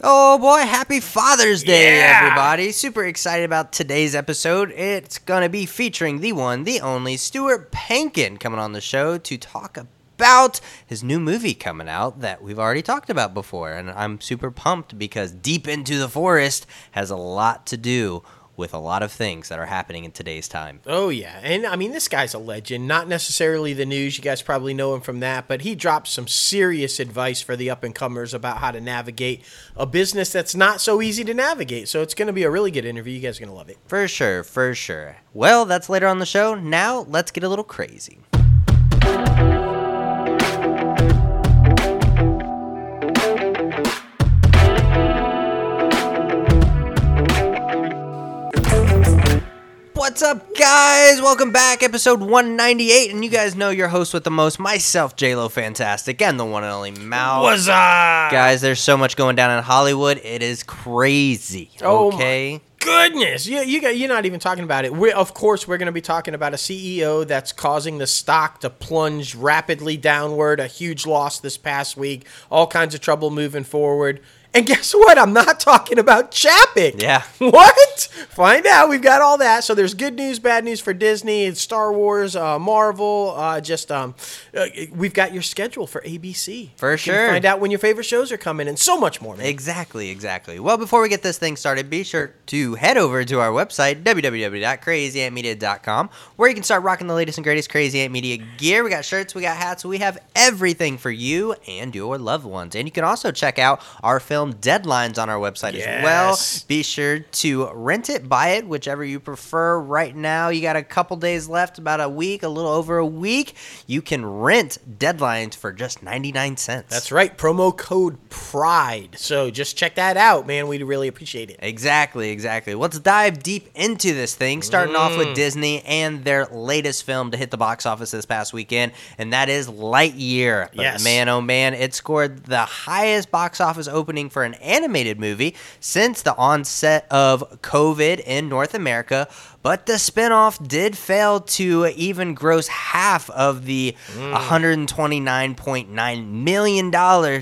Oh boy, happy Father's Day, Yeah. everybody. Super excited about today's episode. It's going to be featuring the one, the only Stuart Pankin coming on the show to talk about his new movie coming out that we've already talked about before. And I'm super pumped because Deep Into the Forest has a lot to do with a lot of things that are happening in today's time. Oh yeah, and I mean this guy's a legend. Not necessarily the news. You guys probably know him from that, but he drops some serious advice for the up and comers about how to navigate a business that's not so easy to navigate. So it's going to be a really good interview. You guys are going to love it. For sure, for sure. Well, that's later on the show. Now, let's get a little crazy. What's up, guys? Welcome back, episode 198. And you guys know your host with the most, myself, JLo Fantastic, and the one and only Mal. What's up, Guys, there's so much going down in Hollywood. It is crazy. Oh my Okay. Goodness, you you got, you're not even talking about it. we're, of course, we're going to be talking about a CEO that's causing the stock to plunge rapidly downward. A huge loss this past week. All kinds of trouble moving forward. And guess what? I'm not talking about Chapek. Yeah. What? Find out. We've got all that. So there's good news, bad news for Disney, it's Star Wars, uh, Marvel. Uh, just um, uh, we've got your schedule for ABC. For You can sure. Find out when your favorite shows are coming, and so much more. Man. Exactly, exactly. Well, before we get this thing started, be sure to head over to our website, www.crazyantmedia.com, where you can start rocking the latest and greatest Crazy Ant Media gear. We got shirts, we got hats, we have everything for you and your loved ones. And you can also check out our film deadlines on our website as well. Be sure to rent it, buy it, whichever you prefer. Right now, you got a couple days left, about a week, a little over a week. You can rent deadlines for just 99 cents. That's right. Promo code PRIDE. So just check that out, man. We'd really appreciate it. Exactly, exactly. Let's dive deep into this thing, starting off Mm. with Disney and their latest film to hit the box office this past weekend, and that is Lightyear. But Yes. man, oh man, it scored the highest box office opening for an animated movie since the onset of COVID in North America. But the spinoff did fail to even gross half of the $129.9 million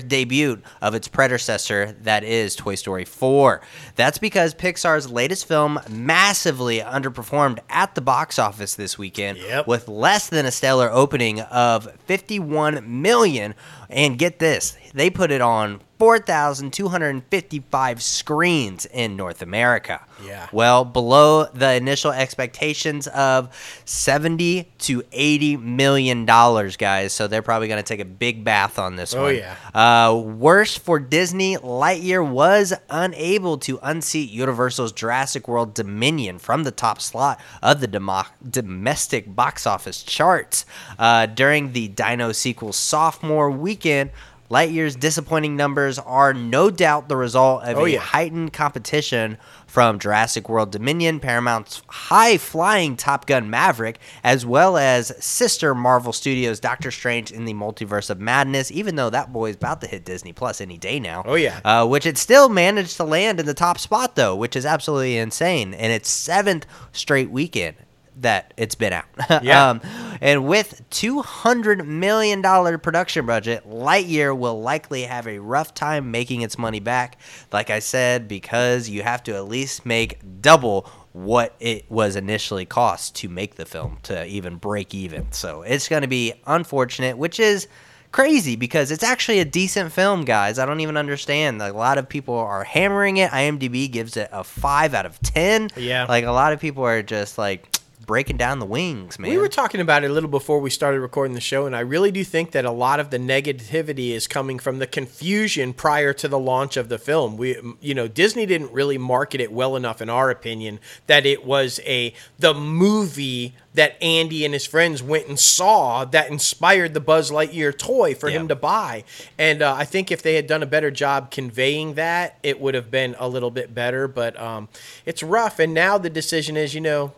debut of its predecessor, that is Toy Story 4. That's because Pixar's latest film massively underperformed at the box office this weekend Yep. with less than a stellar opening of 51 million. And get this, they put it on 4,255 screens in North America. Yeah. Well, below the initial expectations of 70 to 80 million dollars, guys. So they're probably going to take a big bath on this Oh, one. yeah. Uh, worse for Disney, Lightyear was unable to unseat Universal's Jurassic World Dominion from the top slot of the demo- domestic box office charts. Uh, during the Dino sequel sophomore weekend, Lightyear's disappointing numbers are no doubt the result of Oh, a yeah. heightened competition from Jurassic World Dominion, Paramount's high flying Top Gun Maverick, as well as sister Marvel Studios' Doctor Strange in the Multiverse of Madness, even though that boy is about to hit Disney Plus any day now. Oh, yeah. Uh, which it still managed to land in the top spot, though, which is absolutely insane. And its seventh straight weekend that it's been out. Yeah. um, and with $200 million production budget, Lightyear will likely have a rough time making its money back. Like I said, because you have to at least make double what it was initially cost to make the film to even break even. So it's going to be unfortunate, which is crazy because it's actually a decent film, guys. I don't even understand. Like, a lot of people are hammering it. IMDb gives it a 5 out of 10. Yeah. Like a lot of people are just like breaking down the wings, man. We were talking about it a little before we started recording the show, and I really do think that a lot of the negativity is coming from the confusion prior to the launch of the film. We, you know, Disney didn't really market it well enough, in our opinion, that it was a the movie that Andy and his friends went and saw that inspired the Buzz Lightyear toy for Yeah. him to buy. And uh, I think if they had done a better job conveying that, it would have been a little bit better. But um, it's rough. And now the decision is, you know,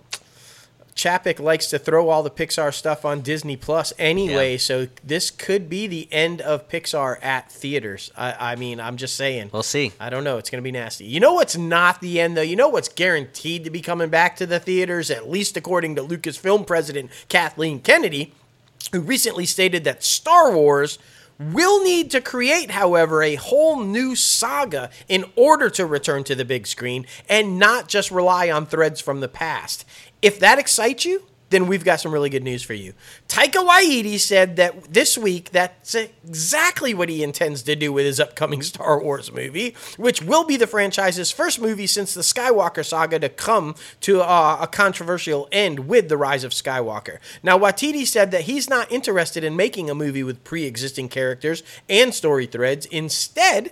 Chapek likes to throw all the Pixar stuff on Disney Plus anyway, Yeah. so this could be the end of Pixar at theaters. I, I mean, I'm just saying. We'll see. I don't know. It's going to be nasty. You know what's not the end, though? You know what's guaranteed to be coming back to the theaters, at least according to Lucasfilm president Kathleen Kennedy, who recently stated that Star Wars will need to create, however, a whole new saga in order to return to the big screen and not just rely on threads from the past. If that excites you, then we've got some really good news for you. Taika Waititi said that this week that's exactly what he intends to do with his upcoming Star Wars movie, which will be the franchise's first movie since the Skywalker saga to come to uh, a controversial end with the rise of Skywalker. Now, Waititi said that he's not interested in making a movie with pre-existing characters and story threads. Instead,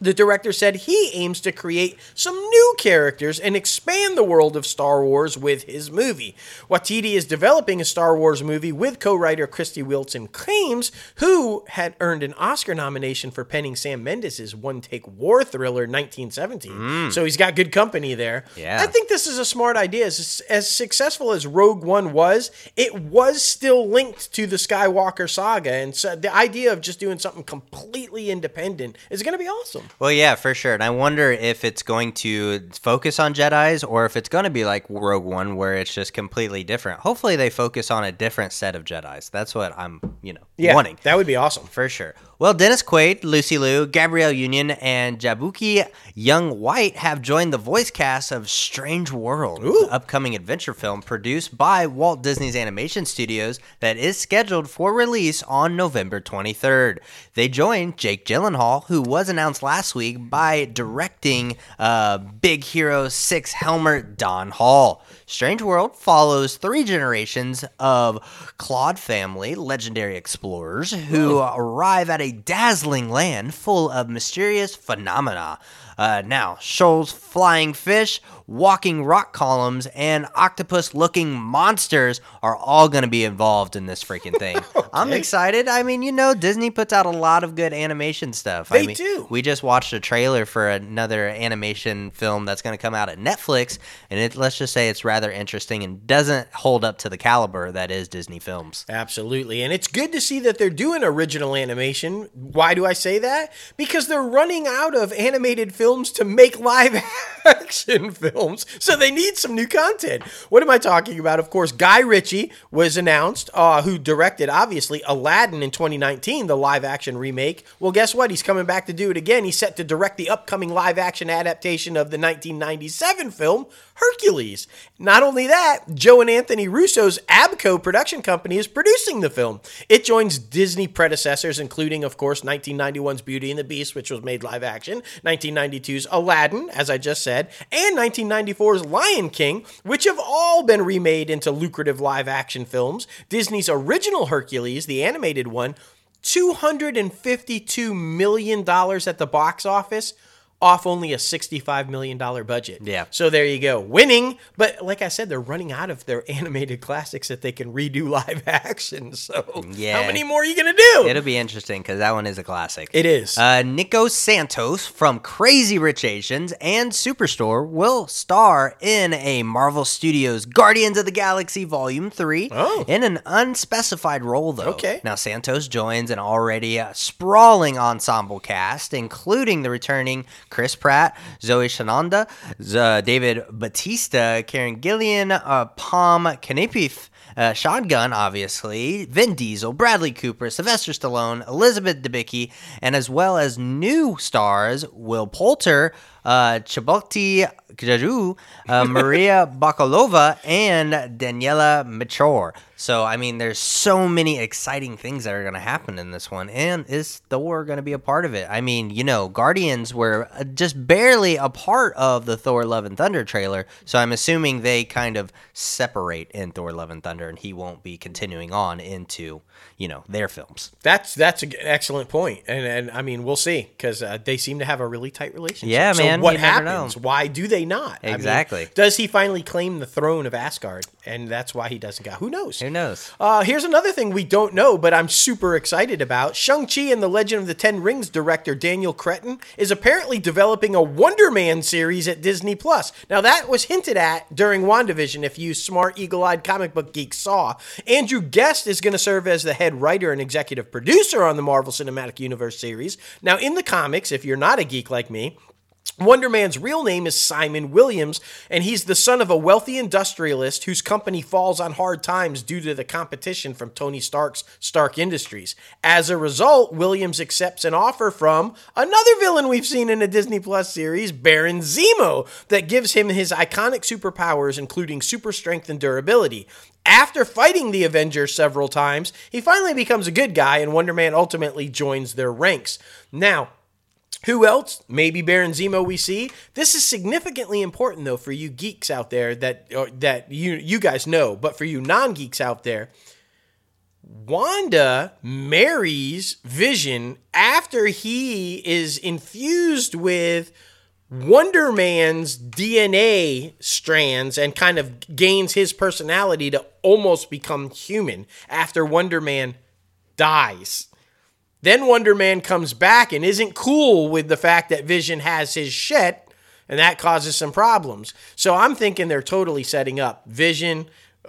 the director said he aims to create some new characters and expand the world of Star Wars with his movie. Waititi is developing a Star Wars movie with co-writer Krysty Wilson-Cairns, who had earned an Oscar nomination for penning Sam Mendes' one-take war thriller 1917. Mm. So he's got good company there. Yeah. I think this is a smart idea. As, as successful as Rogue One was, it was still linked to the Skywalker saga, and so the idea of just doing something completely independent is going to be awesome. Well, yeah, for sure. And I wonder if it's going to focus on Jedi's or if it's going to be like Rogue One, where it's just completely different. Hopefully, they focus on a different set of Jedi's. That's what I'm, you know, wanting. That would be awesome. For sure. Well, Dennis Quaid, Lucy Liu, Gabrielle Union, and Jabuki Young White have joined the voice cast of Strange World, the upcoming adventure film produced by Walt Disney's Animation Studios that is scheduled for release on November 23rd. They joined Jake Gyllenhaal, who was announced last week by directing uh, Big Hero 6 Helmer Don Hall. Strange World follows three generations of Clade family, legendary explorers, who arrive at a dazzling land full of mysterious phenomena. Uh, now, shoals, flying fish, walking rock columns, and octopus looking monsters are all going to be involved in this freaking thing. I'm excited. I mean, you know, Disney puts out a lot of good animation stuff. I They mean, do. We just watched a trailer for another animation film that's going to come out at Netflix, and it, let's just say it's rather interesting and doesn't hold up to the caliber that is Disney films. Absolutely. And it's good to see that they're doing original animation. Why do I say that? Because they're running out of animated films to make live action films. So they need some new content. What am I talking about? Of course, Guy Ritchie was announced, uh, who directed, obviously, Aladdin in 2019, the live action remake. Well, guess what? He's coming back to do it again. He's set to direct the upcoming live action adaptation of the 1997 film Hercules. Not only that, Joe and Anthony Russo's AGBO production company is producing the film. It joins Disney predecessors, including, of course, 1991's Beauty and the Beast, which was made live action, 1992's Aladdin, as I just said, and 1994's Lion King, which have all been remade into lucrative live action films. Disney's original Hercules, the animated one, $252 million at the box office off only a $65 million budget. Yeah. So there you go. Winning. But like I said, they're running out of their animated classics that they can redo live action. So Yeah. how many more are you going to do? It'll be interesting because that one is a classic. It is. Uh, Nico Santos from Crazy Rich Asians and Superstore will star in a Marvel Studios Guardians of the Galaxy Volume 3 Oh. in an unspecified role, though. Okay. Now, Santos joins an already uh, sprawling ensemble cast, including the returning Chris Pratt, Zoe Saldana, Z- David Bautista, Karen Gillan, uh, Pom Klementieff, uh, Sean Gunn, obviously, Vin Diesel, Bradley Cooper, Sylvester Stallone, Elizabeth Debicki, and as well as new stars Will Poulter, uh, Chibokti uh, Maria Bakalova, and Daniela Mature. So, I mean, there's so many exciting things that are going to happen in this one. And is Thor going to be a part of it? I mean, you know, Guardians were uh, just barely a part of the Thor Love and Thunder trailer. So I'm assuming they kind of separate in Thor Love and Thunder and he won't be continuing on into, you know, their films. That's that's an excellent point, and and I mean we'll see because uh, they seem to have a really tight relationship. Yeah, so man, What happens? Why do they not? I mean, Exactly. does he finally claim the throne of Asgard, and that's why he doesn't got? Who knows? Who knows? Uh, here's another thing we don't know, but I'm super excited about. Shang-Chi and the Legend of the Ten Rings director Daniel Cretton is apparently developing a Wonder Man series at Disney Plus. Now, that was hinted at during WandaVision, if you smart, eagle-eyed comic book geeks saw. Andrew Guest is going to serve as the head writer and executive producer on the Marvel Cinematic Universe series. Now, in the comics, if you're not a geek like me, Wonder Man's real name is Simon Williams, and he's the son of a wealthy industrialist whose company falls on hard times due to the competition from Tony Stark's Stark Industries. As a result, Williams accepts an offer from another villain we've seen in a Disney Plus series, Baron Zemo, that gives him his iconic superpowers, including super strength and durability. After fighting the Avengers several times, he finally becomes a good guy, and Wonder Man ultimately joins their ranks. Now, who else? Maybe Baron Zemo we see. This is significantly important though for you geeks out there that or, that you you guys know, but for you non-geeks out there, Wanda marries Vision after he is infused with Wonder Man's DNA strands and kind of gains his personality to almost become human after Wonder Man dies. Then Wonder Man comes back and isn't cool with the fact that Vision has his shit, and that causes some problems. So I'm thinking they're totally setting up Vision,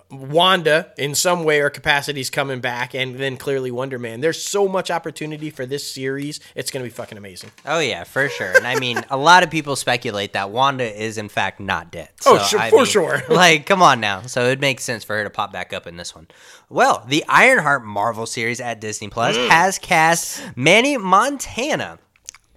Wanda in some way or capacity is coming back, and then clearly Wonder Man. There's so much opportunity for this series. It's going to be fucking amazing. Oh yeah, for sure. And I mean, a lot of people speculate that Wanda is in fact not dead. Oh, sure- I for mean, sure. like, come on now. So it makes sense for her to pop back up in this one. Well, the Ironheart Marvel series at Disney Plus Mm. has cast Manny Montana.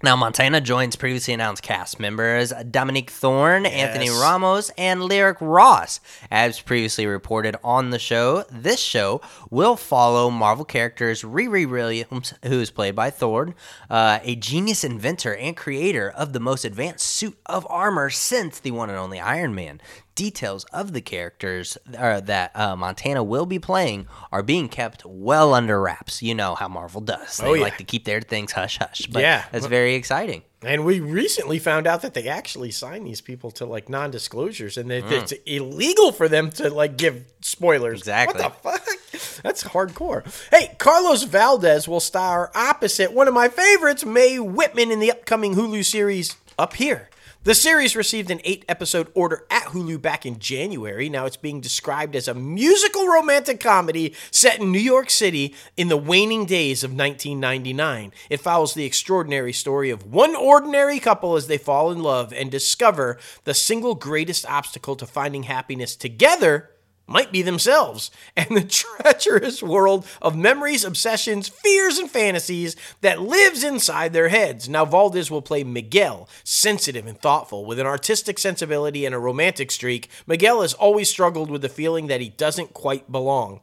Now, Montana joins previously announced cast members Dominique Thorne, Anthony Ramos, and Lyric Ross. As previously reported on the show, this show will follow Marvel characters Riri Williams, who is played by Thorne, uh, a genius inventor and creator of the most advanced suit of armor since the one and only Iron Man. Details of the characters uh, that uh, Montana will be playing are being kept well under wraps. You know how Marvel does. They Oh, yeah. like to keep their things hush hush. But Yeah. that's very exciting. And we recently found out that they actually sign these people to like non-disclosures, and that it's illegal for them to like give spoilers. Exactly. What the fuck? That's hardcore. Hey, Carlos Valdes will star opposite one of my favorites, Mae Whitman, in the upcoming Hulu series Up Here. The series received an eight episode order at Hulu back in January. Now it's being described as a musical romantic comedy set in New York City in the waning days of 1999. It follows the extraordinary story of one ordinary couple as they fall in love and discover the single greatest obstacle to finding happiness together might be themselves, and the treacherous world of memories, obsessions, fears, and fantasies that lives inside their heads. Now, Valdes will play Miguel, sensitive and thoughtful, with an artistic sensibility and a romantic streak. Miguel has always struggled with the feeling that he doesn't quite belong.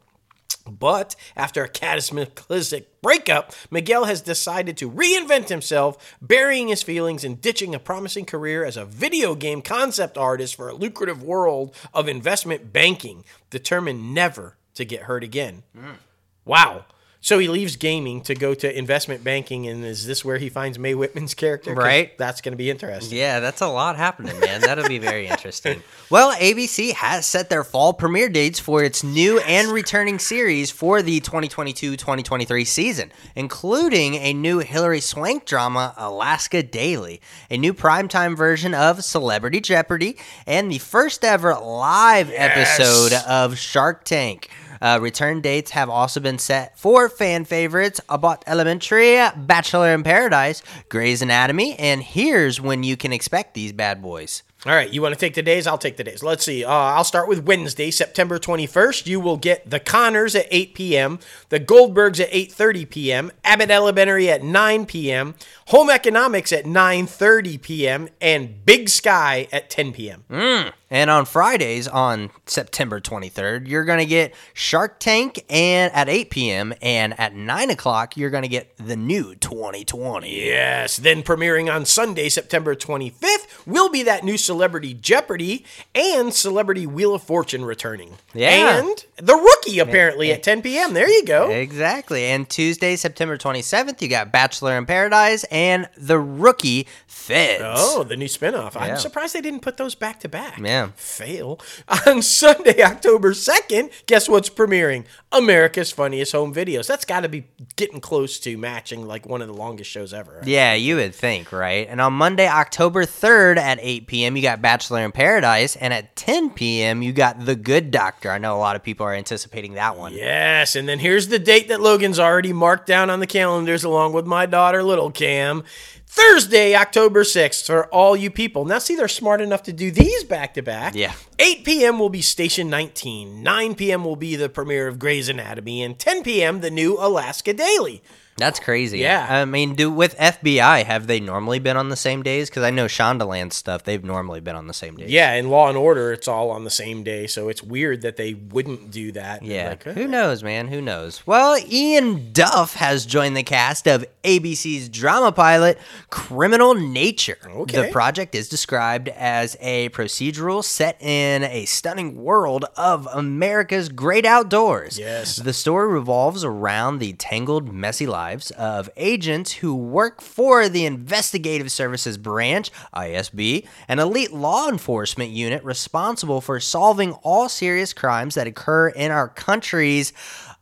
But after a cataclysmic breakup, Miguel has decided to reinvent himself, burying his feelings and ditching a promising career as a video game concept artist for a lucrative world of investment banking, determined never to get hurt again. Mm. Wow. So he leaves gaming to go to investment banking, and is this where he finds Mae Whitman's character? Right. That's going to be interesting. Yeah, that's a lot happening, man. That'll be very interesting. Well, ABC has set their fall premiere dates for its new and returning series for the 2022-2023 season, including a new Hilary Swank drama, Alaska Daily, a new primetime version of Celebrity Jeopardy, and the first ever live episode of Shark Tank. Uh, return dates have also been set for fan favorites Abbott Elementary, Bachelor in Paradise, Grey's Anatomy, and here's when you can expect these bad boys. All right, you want to take the days? I'll take the days. Let's see. Uh, I'll start with Wednesday, September 21st. You will get The Connors at 8 p.m., The Goldbergs at 8.30 p.m., Abbott Elementary at 9 p.m., Home Economics at 9.30 p.m., and Big Sky at 10 p.m. And on Fridays, on September 23rd, you're going to get Shark Tank and at 8 p.m. And at 9 o'clock, you're going to get the new 2020. Yes, then premiering on Sunday, September 25th, will be that new Celebrity Jeopardy and Celebrity Wheel of Fortune returning. Yeah. And The Rookie, apparently, at 10 p.m. There you go. Exactly. And Tuesday, September 27th, you got Bachelor in Paradise and The Rookie Feds. Oh, the new spinoff. Yeah. I'm surprised they didn't put those back to back. Yeah. Fail. On Sunday, October 2nd, guess what's premiering? America's Funniest Home Videos. That's got to be getting close to matching like one of the longest shows ever. right? Yeah, you would think, right? And on Monday, October 3rd at 8 p.m., you got Bachelor in Paradise. And at 10 p.m., you got The Good Doctor. I know a lot of people are anticipating that one. Yes, and then here's the date that Logan's already marked down on the calendars along with my daughter, Little Cam. Thursday, October 6th, for all you people. Now, see, they're smart enough to do these back to back. Yeah. 8 p.m. will be Station 19. 9 p.m. will be the premiere of Grey's Anatomy. And 10 p.m., the new Alaska Daily. That's crazy. Yeah. I mean, do with FBI have they normally been on the same days? Because I know Shondaland stuff, they've normally been on the same days. Yeah, in Law and Order, it's all on the same day. So it's weird that they wouldn't do that. Yeah. Like, Who knows, man? Who knows? Well, Ian Duff has joined the cast of ABC's drama pilot, Criminal Nature. Okay. The project is described as a procedural set in a stunning world of America's great outdoors. Yes. The story revolves around the tangled, messy lives of agents who work for the Investigative Services Branch, ISB, an elite law enforcement unit responsible for solving all serious crimes that occur in our country's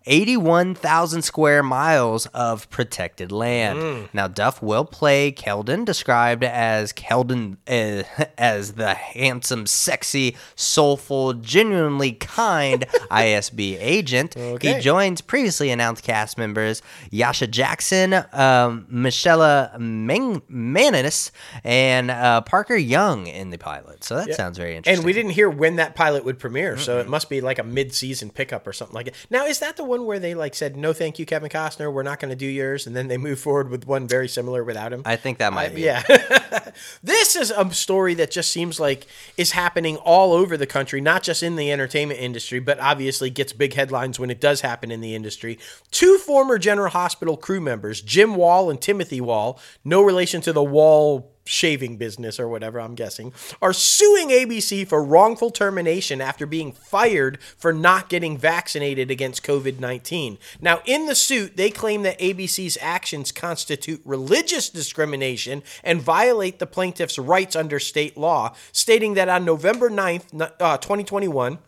81,000 square miles of protected land. Now, Duff will play Keldon, described as Keldon uh, as the handsome, sexy, soulful, genuinely kind ISB agent. Okay. He joins previously announced cast members Yasha Jackson, um, Michelle Mang- Manis, and uh, Parker Young in the pilot. So that sounds very interesting. And we didn't hear when that pilot would premiere, so it must be like a mid-season pickup or something like it. Now, is that the one where they like said, "No, thank you, Kevin Costner, we're not going to do yours," and then they move forward with one very similar without him? I think that might be. yeah. this is a story that just seems like is happening all over the country, not just in the entertainment industry, but obviously gets big headlines when it does happen in the industry. Two former General Hospital crew members, Jim Wall and Timothy Wall, no relation to the Wall shaving business or whatever, I'm guessing, are suing ABC for wrongful termination after being fired for not getting vaccinated against COVID 19. Now, in the suit, they claim that ABC's actions constitute religious discrimination and violate the plaintiff's rights under state law, stating that on November 9th, uh, 2021,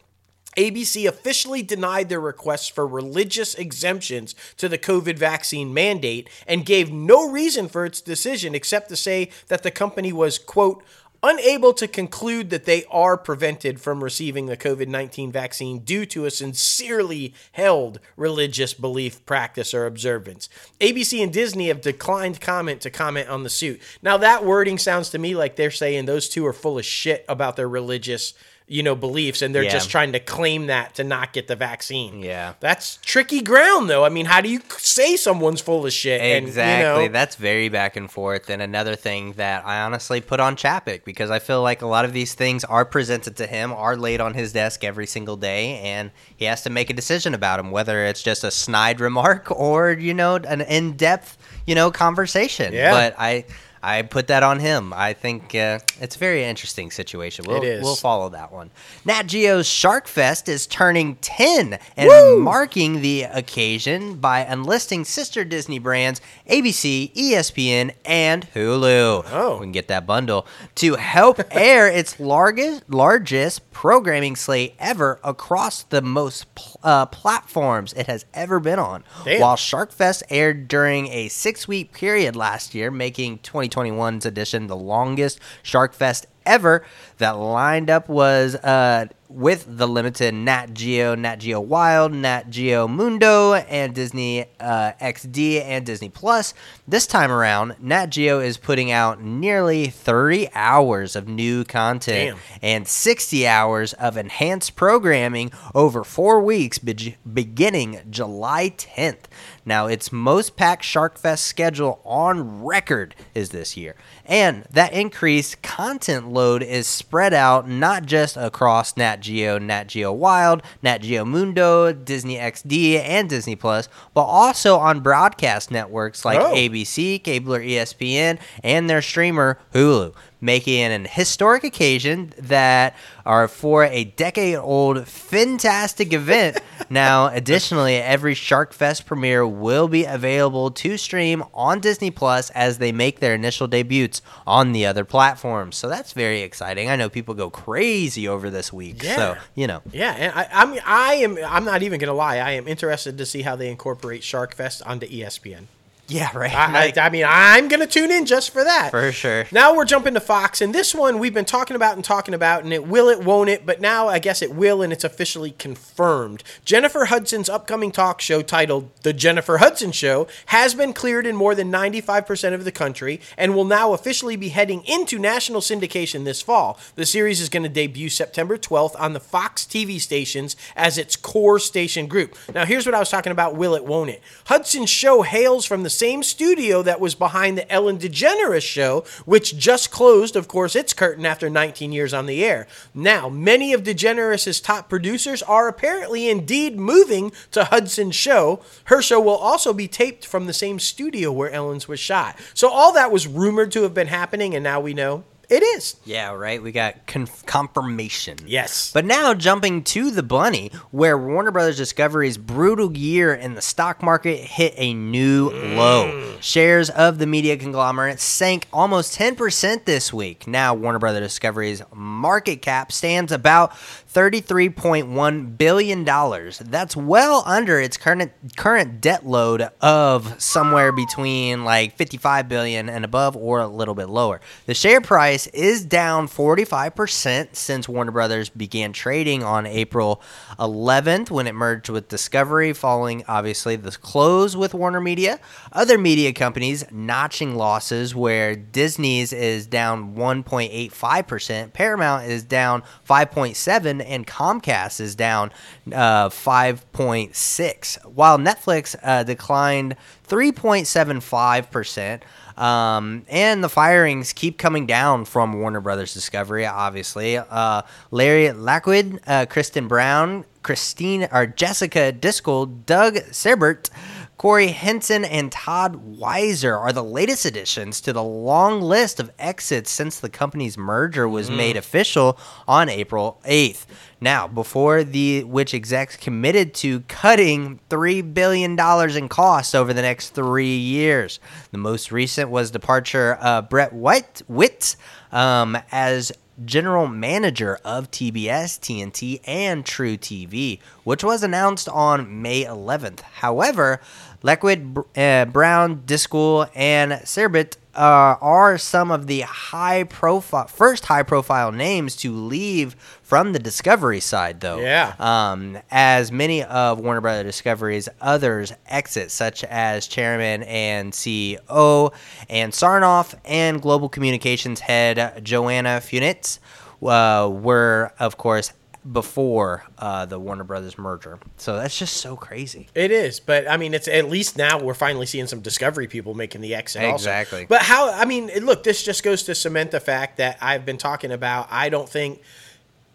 ABC officially denied their requests for religious exemptions to the COVID vaccine mandate and gave no reason for its decision except to say that the company was, quote, unable to conclude that they are prevented from receiving the COVID 19 vaccine due to a sincerely held religious belief, practice, or observance. ABC and Disney have declined comment to comment on the suit. Now, that wording sounds to me like they're saying those two are full of shit about their religious. You know, beliefs, and they're Yeah. just trying to claim that to not get the vaccine. Yeah. That's tricky ground, though. I mean, how do you say someone's full of shit? And, you Exactly. know, That's very back and forth. And another thing that I honestly put on Chapek because I feel like a lot of these things are presented to him, are laid on his desk every single day, and he has to make a decision about them, whether it's just a snide remark or, you know, an in depth, you know, conversation. Yeah. But I. I put that on him. I think uh, it's a very interesting situation. We'll, It is. we'll follow that one. Nat Geo's Shark Fest is turning 10 and Woo! marking the occasion by enlisting sister Disney brands ABC, ESPN, and Hulu. Oh. We can get that bundle to help air its largest largest programming slate ever across the most pl- uh, platforms it has ever been on. Damn. While Shark Fest aired during a six week period last year, making 2021's edition the longest Shark Fest ever. That lined up was uh, with the limited Nat Geo, Nat Geo Wild, Nat Geo Mundo, and Disney uh, XD and Disney Plus. This time around, Nat Geo is putting out nearly 30 hours of new content Damn. and 60 hours of enhanced programming over four weeks, be- beginning July 10th. Now, its most packed Shark Fest schedule on record is this year. And that increased content load is spread out not just across Nat Geo, Nat Geo Wild, Nat Geo Mundo, Disney XD, and Disney Plus, but also on broadcast networks like Oh. ABC, Cable or ESPN, and their streamer Hulu, making an historic occasion that are for a decade-old fantastic event. now, additionally, every Shark Fest premiere will be available to stream on Disney Plus as they make their initial debuts on the other platforms. So that's very exciting. I know people go crazy over this week. Yeah. So, you know. Yeah, and I, I mean, I am. I'm not even gonna lie. I am interested to see how they incorporate Shark Fest onto ESPN. Yeah, right. I, Like, I, I mean, I'm going to tune in just for that. for sure. Now we're jumping to Fox, and this one we've been talking about and talking about, and it will, it won't it, but now I guess it will, and it's officially confirmed. Jennifer Hudson's upcoming talk show titled The Jennifer Hudson Show has been cleared in more than 95% of the country and will now officially be heading into national syndication this fall. The series is going to debut September 12th on the Fox TV stations as its core station group. Now, here's what I was talking about will it, won't it? Hudson's show hails from the same studio that was behind the Ellen DeGeneres show, which just closed, of course, its curtain after 19 years on the air. Now, many of DeGeneres' top producers are apparently indeed moving to Hudson's show. Her show will also be taped from the same studio where Ellen's was shot. So all that was rumored to have been happening, and now we know it is. Yeah, right. We got conf- confirmation. Yes. But now jumping to the bunny, where Warner Brothers Discovery's brutal year in the stock market hit a new low. Mm. Shares of the media conglomerate sank almost 10% this week. Now Warner Brothers Discovery's market cap stands about $33.1 billion. That's well under its current current debt load of somewhere between like 55 billion and above or a little bit lower. The share price is down 45% since Warner Brothers began trading on April 11th when it merged with Discovery following obviously the close with Warner Media. Other media companies notching losses where Disney's is down 1.85%, Paramount is down 5.7 and Comcast is down uh, 5.6 while Netflix uh, declined 3.75%. Um, and the firings keep coming down from Warner Brothers Discovery, obviously. Uh, Larry Lackwood, uh, Kristen Brown, Christine or Jessica Diskel, Doug Serbert, Corey Henson, and Todd Weiser are the latest additions to the long list of exits since the company's merger was made official on April 8th. Now, before the which execs committed to cutting three billion dollars in costs over the next three years. The most recent was departure of Brett White Witt um, as general manager of TBS, TNT, and True TV, which was announced on May 11th. However, Leckwood, uh, Brown, Discool, and Serbit uh, are some of the high profile, first high profile names to leave from the Discovery side, though. Yeah. Um, as many of Warner Brothers Discovery's others exit, such as chairman and CEO Ann Sarnoff and global communications head Joanna Funitz, uh, were, of course, before uh, the Warner Brothers merger. So that's just so crazy. It is, but I mean, it's at least now we're finally seeing some Discovery people making the exit. also. Exactly. But how? I mean, look, this just goes to cement the fact that I've been talking about. I don't think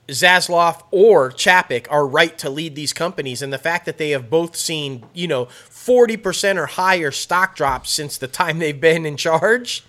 Zaslav or Chapek are right to lead these companies, and the fact that they have both seen, you know, forty percent or higher stock drops since the time they've been in charge.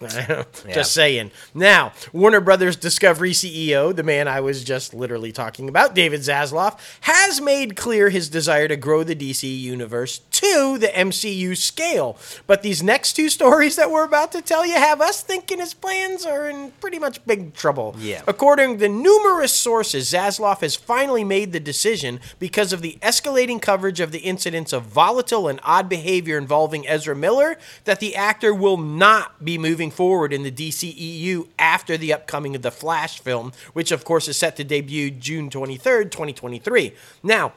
Just saying. Now, Warner Brothers Discovery CEO, the man I was just literally talking about, David Zaslav, has made clear his desire to grow the DC universe to the MCU scale. But these next two stories that we're about to tell you have us thinking his plans are in pretty much big trouble. Yeah. According to numerous sources, Zaslav has finally made the decision because of the escalating coverage of the incidents of volatile and odd behavior involving Ezra Miller that the actor will not be moving forward in the DCEU after the upcoming of the Flash film, which of course is set to debut June 23rd, 2023. Now,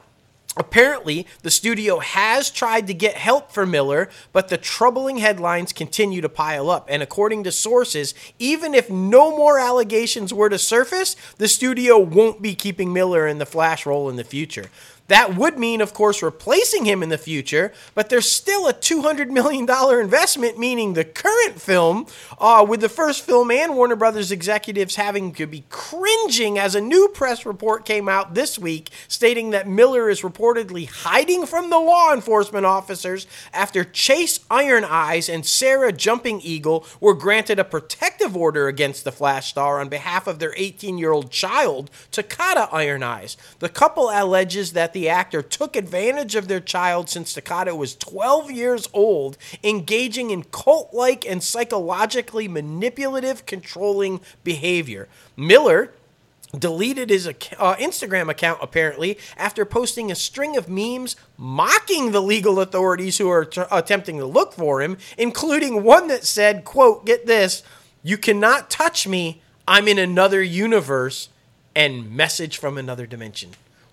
Apparently, the studio has tried to get help for Miller, but the troubling headlines continue to pile up. And according to sources, even if no more allegations were to surface, the studio won't be keeping Miller in the Flash role in the future. That would mean, of course, replacing him in the future, but there's still a $200 million investment, meaning the current film, uh, with the first film and Warner Brothers executives having to be cringing as a new press report came out this week stating that Miller is reportedly hiding from the law enforcement officers after Chase Iron Eyes and Sarah Jumping Eagle were granted a protective order against the Flash star on behalf of their 18 year old child, Tokata Iron Eyes. The couple alleges that the actor took advantage of their child since Tokata was 12 years old, engaging in cult like and psychologically manipulative, controlling behavior. Miller deleted his uh, Instagram account apparently after posting a string of memes mocking the legal authorities who are tr- attempting to look for him, including one that said, "quote Get this, you cannot touch me. I'm in another universe." And message from another dimension.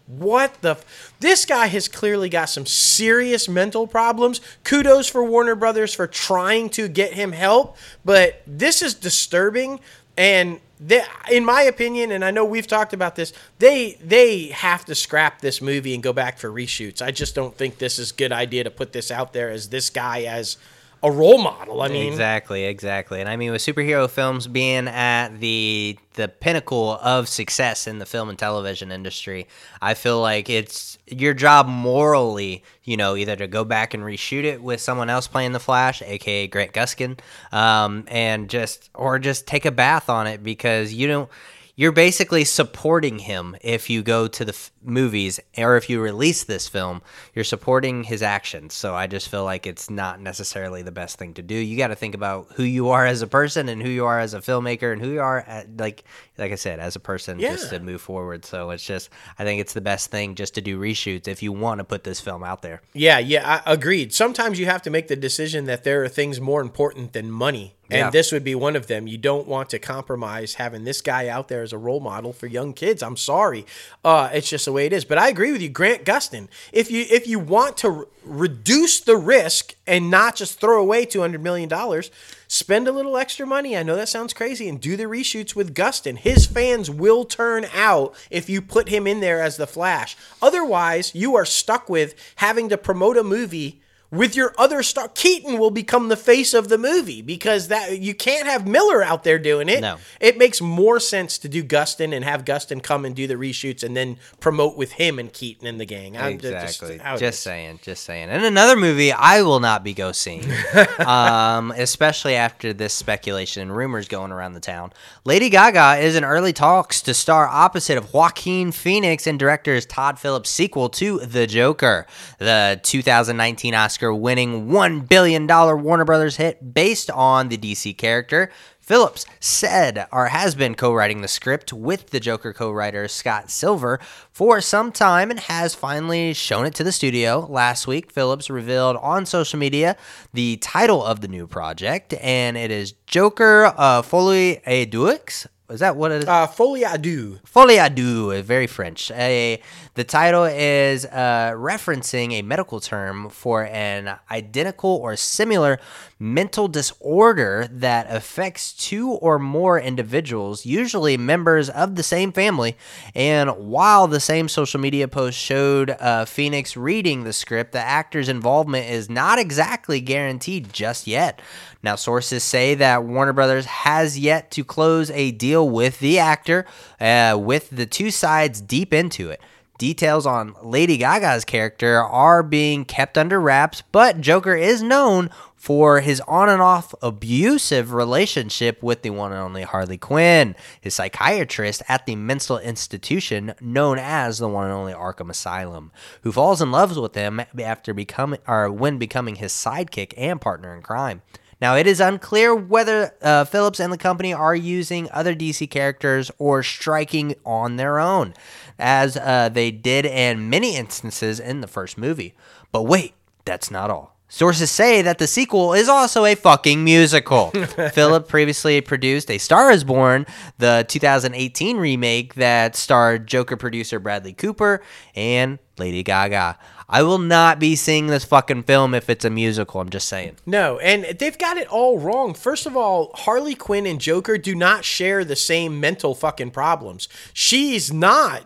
What the? F- this guy has clearly got some serious mental problems. Kudos for Warner Brothers for trying to get him help, but this is disturbing. And they, in my opinion, and I know we've talked about this, they they have to scrap this movie and go back for reshoots. I just don't think this is a good idea to put this out there as this guy as a role model. I mean, exactly, exactly. And I mean, with superhero films being at the the pinnacle of success in the film and television industry, I feel like it's your job morally, you know, either to go back and reshoot it with someone else playing the Flash, aka Grant Gustin, um, and just or just take a bath on it because you don't you're basically supporting him if you go to the f- movies or if you release this film you're supporting his actions. So i just feel like it's not necessarily the best thing to do. You got to think about who you are as a person and who you are as a filmmaker and who you are at, like like i said as a person just to move forward. So it's just i think it's the best thing just to do reshoots if you want to put this film out there. Yeah, yeah, I agreed. Sometimes you have to make the decision that there are things more important than money. And Yeah. this would be one of them. You don't want to compromise having this guy out there as a role model for young kids. I'm sorry. Uh, it's just the way it is. But I agree with you, Grant Gustin. If you if you want to r- reduce the risk and not just throw away 200 million dollars, spend a little extra money. I know that sounds crazy and do the reshoots with Gustin. His fans will turn out if you put him in there as the Flash. Otherwise, you are stuck with having to promote a movie with your other star Keaton will become the face of the movie because that you can't have Miller out there doing it. No. It makes more sense to do Gustin and have Gustin come and do the reshoots and then promote with him and Keaton and the gang. I'm Exactly. it Just, saying. Just saying. And another movie I will not be go seeing, um, especially after this speculation and rumors going around the town. Lady Gaga is in early talks to star opposite of Joaquin Phoenix in director's Todd Phillips' sequel to The Joker, the 2019 Oscar-winning $1 billion Warner Brothers hit based on the DC character. Phillips said or has been co writing the script with the Joker co writer Scott Silver for some time and has finally shown it to the studio. Last week, Phillips revealed on social media the title of the new project, and it is Joker uh, Folie et Deux. Is that what it is? Uh, Folie à Deux. Folie à deux, very French. A, the title is uh, referencing a medical term for an identical or similar mental disorder that affects two or more individuals, usually members of the same family. And while the same social media post showed uh, Phoenix reading the script, the actor's involvement is not exactly guaranteed just yet. Now, sources say that Warner Brothers has yet to close a deal with the actor, uh, with the two sides deep into it. Details on Lady Gaga's character are being kept under wraps, but Joker is known for his on and off abusive relationship with the one and only Harley Quinn, his psychiatrist at the mental institution known as the one and only Arkham Asylum, who falls in love with him after becoming or when becoming his sidekick and partner in crime. Now, it is unclear whether uh, Phillips and the company are using other DC characters or striking on their own, as uh, they did in many instances in the first movie. But wait, that's not all. Sources say that the sequel is also a fucking musical. Philip previously produced A Star is Born, the 2018 remake that starred Joker producer Bradley Cooper and Lady Gaga. I will not be seeing this fucking film if it's a musical. I'm just saying. No, and they've got it all wrong. First of all, Harley Quinn and Joker do not share the same mental fucking problems. She's not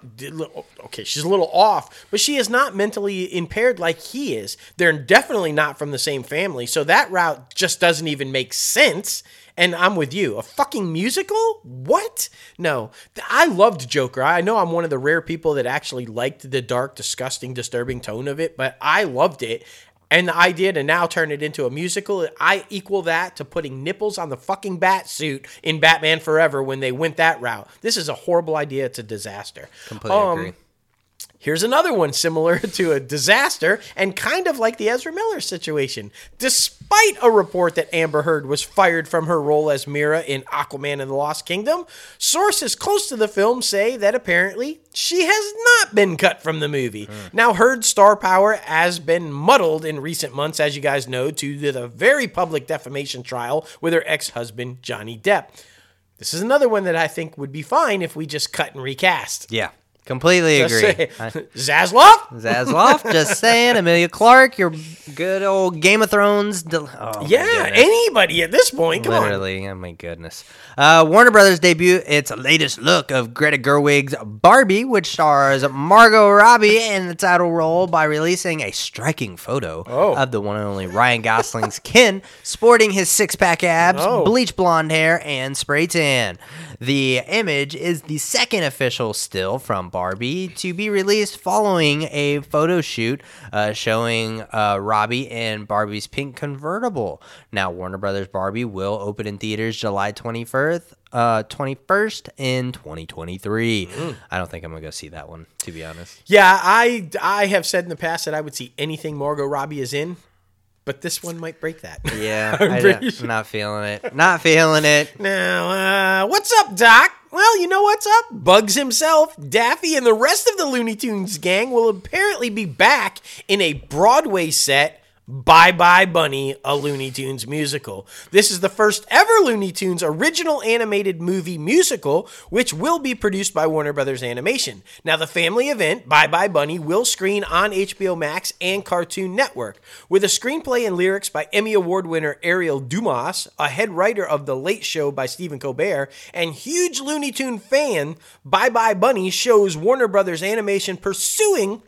okay, she's a little off, but she is not mentally impaired like he is. They're definitely not from the same family, so that route just doesn't even make sense. And I'm with you. A fucking musical? What? No. I loved Joker. I know I'm one of the rare people that actually liked the dark, disgusting, disturbing tone of it, but I loved it. And the idea to now turn it into a musical, I equal that to putting nipples on the fucking bat suit in Batman Forever when they went that route. This is a horrible idea. It's a disaster. Completely Um, agree. Here's another one similar to a disaster and kind of like the Ezra Miller situation. Despite a report that Amber Heard was fired from her role as Mera in Aquaman and the Lost Kingdom, sources close to the film say that apparently she has not been cut from the movie. Now, Heard's star power has been muddled in recent months, as you guys know, due to the very public defamation trial with her ex husband, Johnny Depp. This is another one that I think would be fine if we just cut and recast. Yeah, completely Just agree. I- Zaslav? Zaslav, just saying. Emilia Clarke, your good old Game of Thrones. del- oh, Yeah, anybody at this point. Come on. Literally, oh my goodness. Uh, Warner Brothers debut its latest look of Greta Gerwig's Barbie, which stars Margot Robbie in the title role by releasing a striking photo Oh. of the one and only Ryan Gosling's Ken, sporting his six-pack abs, Oh. bleach blonde hair, and spray tan. The image is the second official still from Barbie to be released following a photo shoot uh, showing uh, Robbie in Barbie's pink convertible. Now, Warner Brothers Barbie will open in theaters July 21st. Uh, 21st in 2023. I don't think I'm gonna go see that one, to be honest. Yeah, I I have said in the past that I would see anything Margot Robbie is in, but this one might break that. Yeah, I'm pretty am not feeling it. Not feeling it. Now, uh, what's up, Doc? Well, you know what's up? Bugs himself, Daffy, and the rest of the Looney Tunes gang will apparently be back in a Broadway set. Bye Bye Bunny, a Looney Tunes musical. This is the first ever Looney Tunes original animated movie musical, which will be produced by Warner Brothers Animation. Now, the family event, Bye Bye Bunny, will screen on HBO Max and Cartoon Network. With a screenplay and lyrics by Emmy Award winner Ariel Dumas, a head writer of The Late Show by Stephen Colbert, and huge Looney Tune fan, Bye Bye Bunny shows Warner Brothers Animation pursuing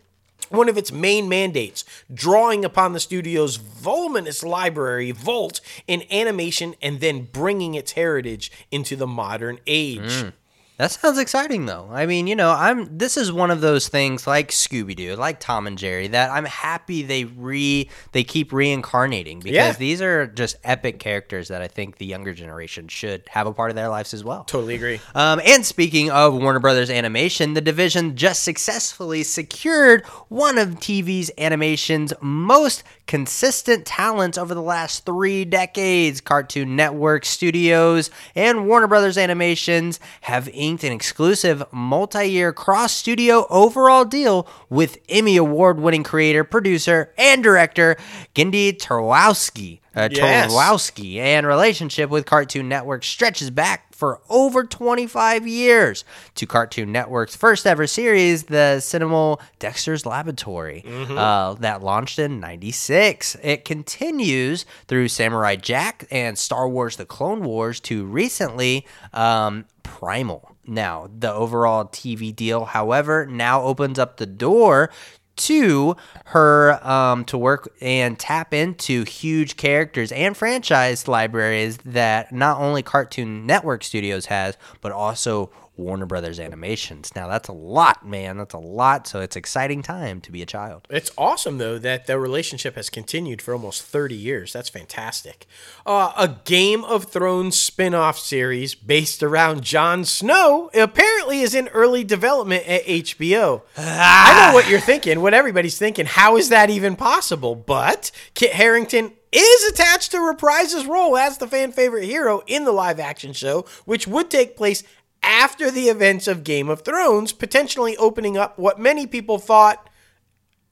one of its main mandates, drawing upon the studio's voluminous library vault in animation and then bringing its heritage into the modern age. Mm. That sounds exciting though. I mean, you know, I'm this is one of those things like Scooby Doo, like Tom and Jerry that I'm happy they re they keep reincarnating because Yeah. these are just epic characters that I think the younger generation should have a part of their lives as well. Totally agree. Um, and speaking of Warner Brothers Animation, the division just successfully secured one of TV's animation's most consistent talents over the last three decades. Cartoon Network Studios and Warner Brothers Animations have inked an exclusive multi year cross studio overall deal with Emmy Award winning creator, producer, and director Genndy Tarwowski. Uh, Yes. Tarwowski and relationship with Cartoon Network stretches back for over 25 years to Cartoon Network's first ever series, the Cinema Dexter's Laboratory, uh, that launched in 96. It continues through Samurai Jack and Star Wars The Clone Wars to recently um, Primal. Now, the overall TV deal, however, now opens up the door to her um, to work and tap into huge characters and franchise libraries that not only Cartoon Network Studios has, but also Warner Brothers Animations. Now that's a lot, man. That's a lot. So it's exciting time to be a child. It's awesome though that the relationship has continued for almost 30 years. That's fantastic. Uh, a Game of Thrones spin-off series based around Jon Snow apparently is in early development at HBO. I know what you're thinking, what everybody's thinking. How is that even possible? But Kit Harington is attached to reprise his role as the fan favorite hero in the live action show, which would take place after the events of Game of Thrones, potentially opening up what many people thought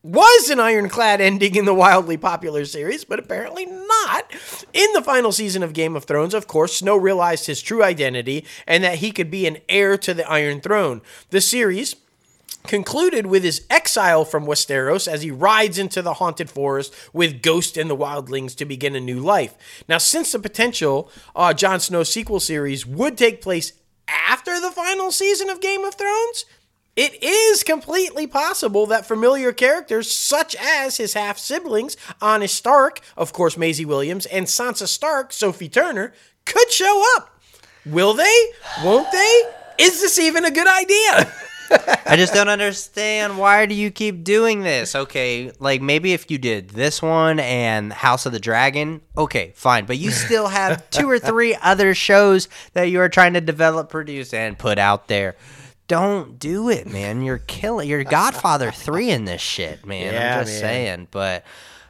was an ironclad ending in the wildly popular series, but apparently not. In the final season of Game of Thrones, of course, Snow realized his true identity and that he could be an heir to the Iron Throne. The series concluded with his exile from Westeros as he rides into the haunted forest with Ghost and the Wildlings to begin a new life. Now, since the potential uh, Jon Snow sequel series would take place after the final season of Game of Thrones, it is completely possible that familiar characters such as his half siblings, Anna Stark, of course Maisie Williams, and Sansa Stark, Sophie Turner, could show up. Will they? Won't they? Is this even a good idea? I just don't understand why do you keep doing this? Okay, like maybe if you did this one and House of the Dragon, okay, fine, but you still have two or three other shows that you are trying to develop, produce and put out there. don't do it, man. You're killing. You're Godfather three in this shit, man. Yeah, I'm just man. saying, but.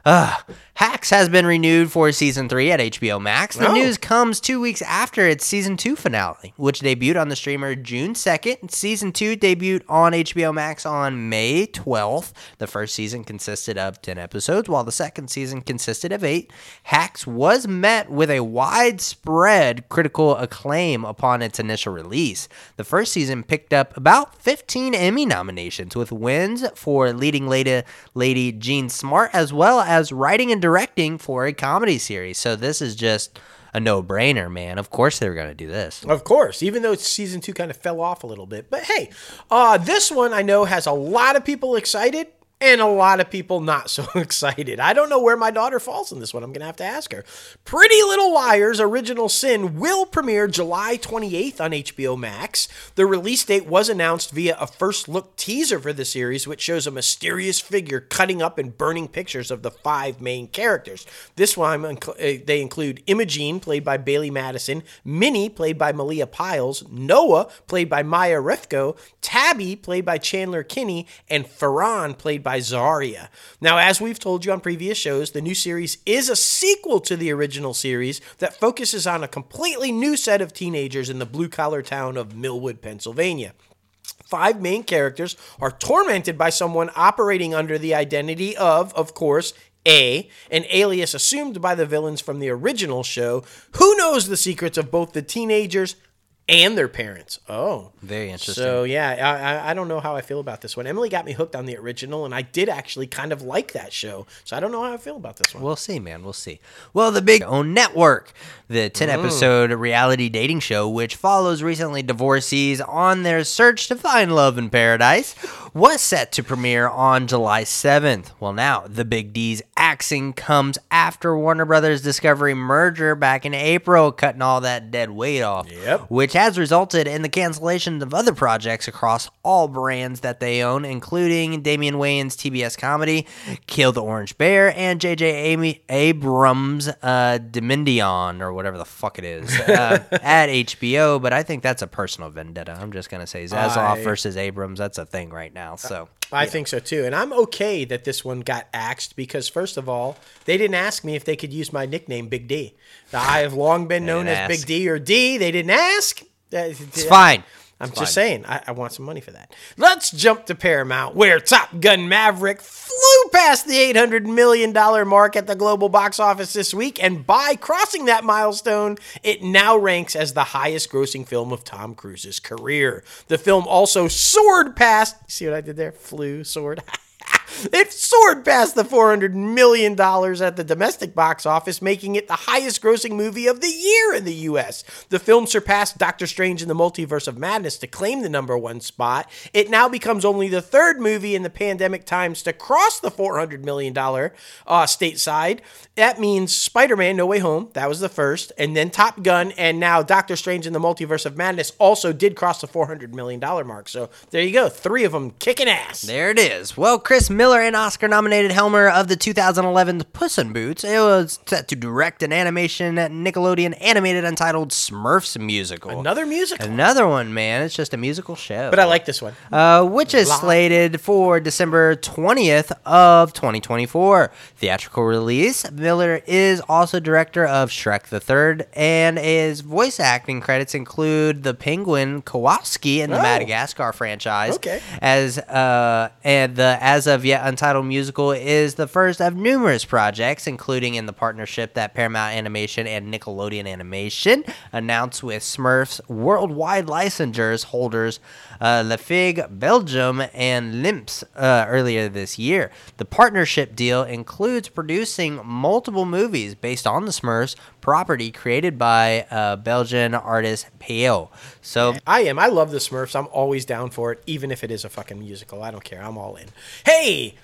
Uh, Hacks has been renewed for season three at HBO Max. The Oh. news comes two weeks after its season two finale, which debuted on the streamer June 2nd. Season two debuted on HBO Max on May 12th. The first season consisted of 10 episodes, while the second season consisted of eight. Hacks was met with a widespread critical acclaim upon its initial release. The first season picked up about 15 Emmy nominations, with wins for leading lady, lady Jean Smart, as well as writing and directing for a comedy series. So this is just a no-brainer, man. Of course they were going to do this. Of course, even though season two kind of fell off a little bit. But hey, uh, this one I know has a lot of people excited and a lot of people not so excited. I don't know where my daughter falls in this one. I'm going to have to ask her. Pretty Little Liars Original Sin will premiere July 28th on HBO Max. The release date was announced via a first look teaser for the series, which shows a mysterious figure cutting up and burning pictures of the five main characters. This one, uh, they include Imogene, played by Bailee Madison, Minnie, played by Malia Pyles, Noah, played by Maia Reficco, Tabby, played by Chandler Kinney, and Farron, played by Zaria. Now, as we've told you on previous shows, the new series is a sequel to the original series that focuses on a completely new set of teenagers in the blue collar town of Millwood, Pennsylvania. Five main characters are tormented by someone operating under the identity of, of course, A, an alias assumed by the villains from the original show, who knows the secrets of both the teenagers and their parents. Oh. Very interesting. So yeah, I, I don't know how I feel about this one. Emily got me hooked on the original, and I did actually kind of like that show. So I don't know how I feel about this one. We'll see, man. We'll see. Well, the big own network, the 10 mm. episode reality dating show, which follows recently divorcees on their search to find love in paradise, was set to premiere on July 7th. Well, now the Big D's axing comes after Warner Brothers Discovery merger back in April, cutting all that dead weight off. Yep. Which has resulted in the cancellation of other projects across all brands that they own, including Damian Wayans' TBS comedy, Kill the Orange Bear, and J.J. Amy Abrams' uh, Dimension, or whatever the fuck it is, uh, at HBO. But I think that's a personal vendetta. I'm just going to say Zaslav I- versus Abrams. That's a thing right now. So. I think so too. And I'm okay that this one got axed because, first of all, they didn't ask me if they could use my nickname, Big D. I have long been known as Big. D or D. They didn't ask. It's fine. I'm just saying, I, I want some money for that. Let's jump to Paramount, where Top Gun Maverick flew past the $800 million mark at the global box office this week. And by crossing that milestone, it now ranks as the highest grossing film of Tom Cruise's career. The film also soared past, see what I did there? Flew, soared. It soared past the $400 million at the domestic box office, making it the highest grossing movie of the year in the US. The film surpassed Doctor Strange in the Multiverse of Madness to claim the number one spot. It now becomes only the third movie in the pandemic times to cross the $400 million uh, stateside. That means Spider Man No Way Home, that was the first, and then Top Gun, and now Doctor Strange in the Multiverse of Madness also did cross the $400 million mark. So there you go, three of them kicking ass. There it is. Well, Chris Miller, and Oscar nominated Helmer of the 2011 Puss in Boots, it was set to direct an animation Nickelodeon animated entitled Smurfs musical. Another musical. Another one, man. It's just a musical show. But I like this one. uh, which is slated for December 20th of 2024. Theatrical release. Miller is also director of Shrek the Third, and his voice acting credits include the Penguin Kowalski in the Oh. Madagascar franchise. Okay. As uh, and the as of yet untitled musical is the first of numerous projects, including in the partnership that Paramount Animation and Nickelodeon Animation announced with Smurfs worldwide licensures holders uh, La Belgium, and Limps uh, earlier this year. The partnership deal includes producing multiple movies based on the Smurfs property created by uh, Belgian artist Peyo. So I am. I love the Smurfs. I'm always down for it, even if it is a fucking musical. I don't care. I'm all in. Hey!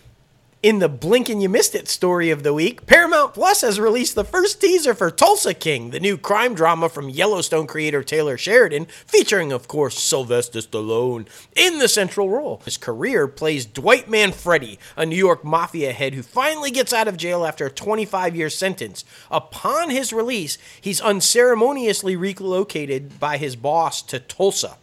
In the blink and you missed it story of the week, Paramount Plus has released the first teaser for Tulsa King, the new crime drama from Yellowstone creator Taylor Sheridan, featuring, of course, Sylvester Stallone in the central role. His career plays Dwight Manfredi, a New York mafia head who finally gets out of jail after a 25 year sentence. Upon his release, he's unceremoniously relocated by his boss to Tulsa.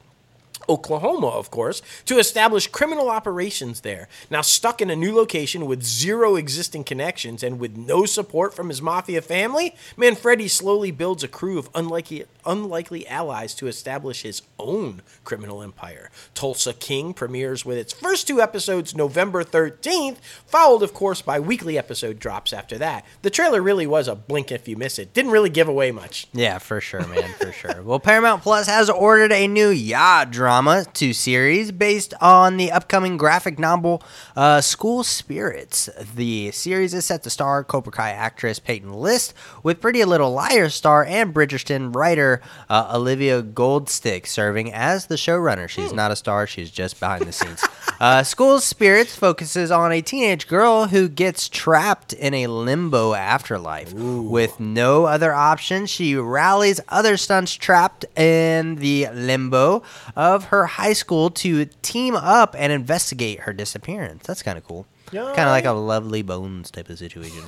Oklahoma, of course, to establish criminal operations there. Now, stuck in a new location with zero existing connections and with no support from his mafia family, Manfredi slowly builds a crew of unlikely, unlikely allies to establish his own criminal empire. Tulsa King premieres with its first two episodes November 13th, followed, of course, by weekly episode drops after that. The trailer really was a blink if you miss it. Didn't really give away much. Yeah, for sure, man, for sure. Well, Paramount Plus has ordered a new Ya drama to series based on the upcoming graphic novel uh, School Spirits. The series is set to star Cobra Kai actress Peyton List, with Pretty Little Liars star and Bridgerton writer uh, Olivia Goldstick serving as the showrunner. She's not a star; she's just behind the scenes. Uh, School Spirits focuses on a teenage girl who gets trapped in a limbo afterlife. With no other option, she rallies other stunts trapped in the limbo of her high school to team up and investigate her disappearance. That's kind of cool. Kind of like a Lovely Bones type of situation.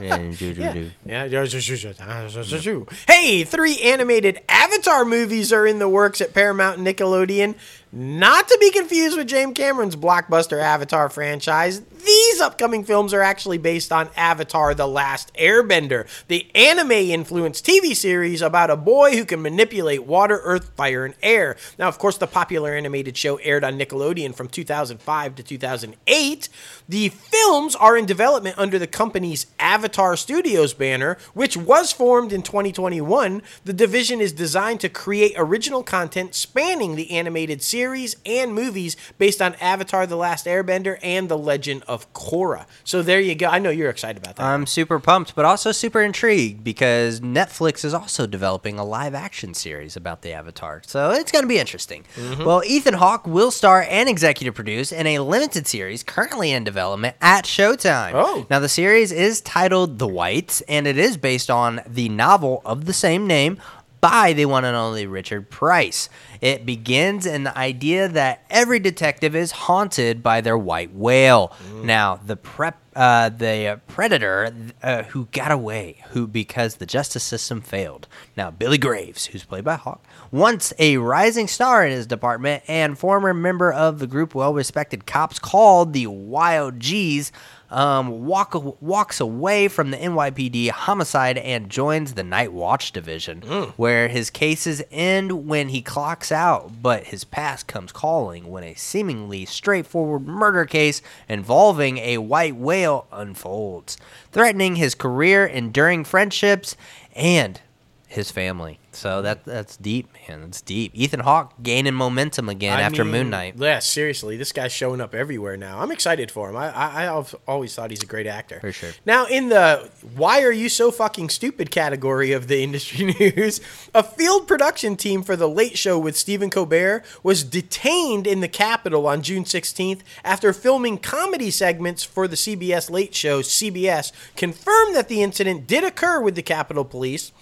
yeah. Yeah. Hey, three animated Avatar movies are in the works at Paramount and Nickelodeon. Not to be confused with James Cameron's blockbuster Avatar franchise. These upcoming films are actually based on Avatar The Last Airbender, the anime influenced TV series about a boy who can manipulate water, earth, fire, and air. Now, of course, the popular animated show aired on Nickelodeon from 2005 to 2008. The films are in development under the company's Avatar Studios banner, which was formed in 2021. The division is designed to create original content spanning the animated series and movies based on Avatar The Last Airbender and The Legend of Korra. So there you go. I know you're excited about that. I'm super pumped, but also super intrigued because Netflix is also developing a live action series about the Avatar. So it's going to be interesting. Mm-hmm. Well, Ethan Hawke will star and executive produce in a limited series currently in development at Showtime. Oh. Now, the series is titled The Whites, and it is based on the novel of the same name by the one and only Richard Price. It begins in the idea that every detective is haunted by their white whale. Now, the prep, uh, the predator uh, who got away, who because the justice system failed. Now, Billy Graves, who's played by Hawke, once a rising star in his department and former member of the group well-respected cops called the Wild G's um, walk, walks away from the NYPD homicide and joins the Night Watch division, where his cases end when he clocks out, but his past comes calling when a seemingly straightforward murder case involving a white whale unfolds, threatening his career, enduring friendships, and his family. So mm-hmm. that that's deep, man. That's deep. Ethan Hawke gaining momentum again I after mean, Moon Knight. Yeah, seriously, this guy's showing up everywhere now. I'm excited for him. I, I, I've always thought he's a great actor. For sure. Now, in the "Why are you so fucking stupid?" category of the industry news, a field production team for the Late Show with Stephen Colbert was detained in the Capitol on June 16th after filming comedy segments for the CBS Late Show. CBS confirmed that the incident did occur with the Capitol Police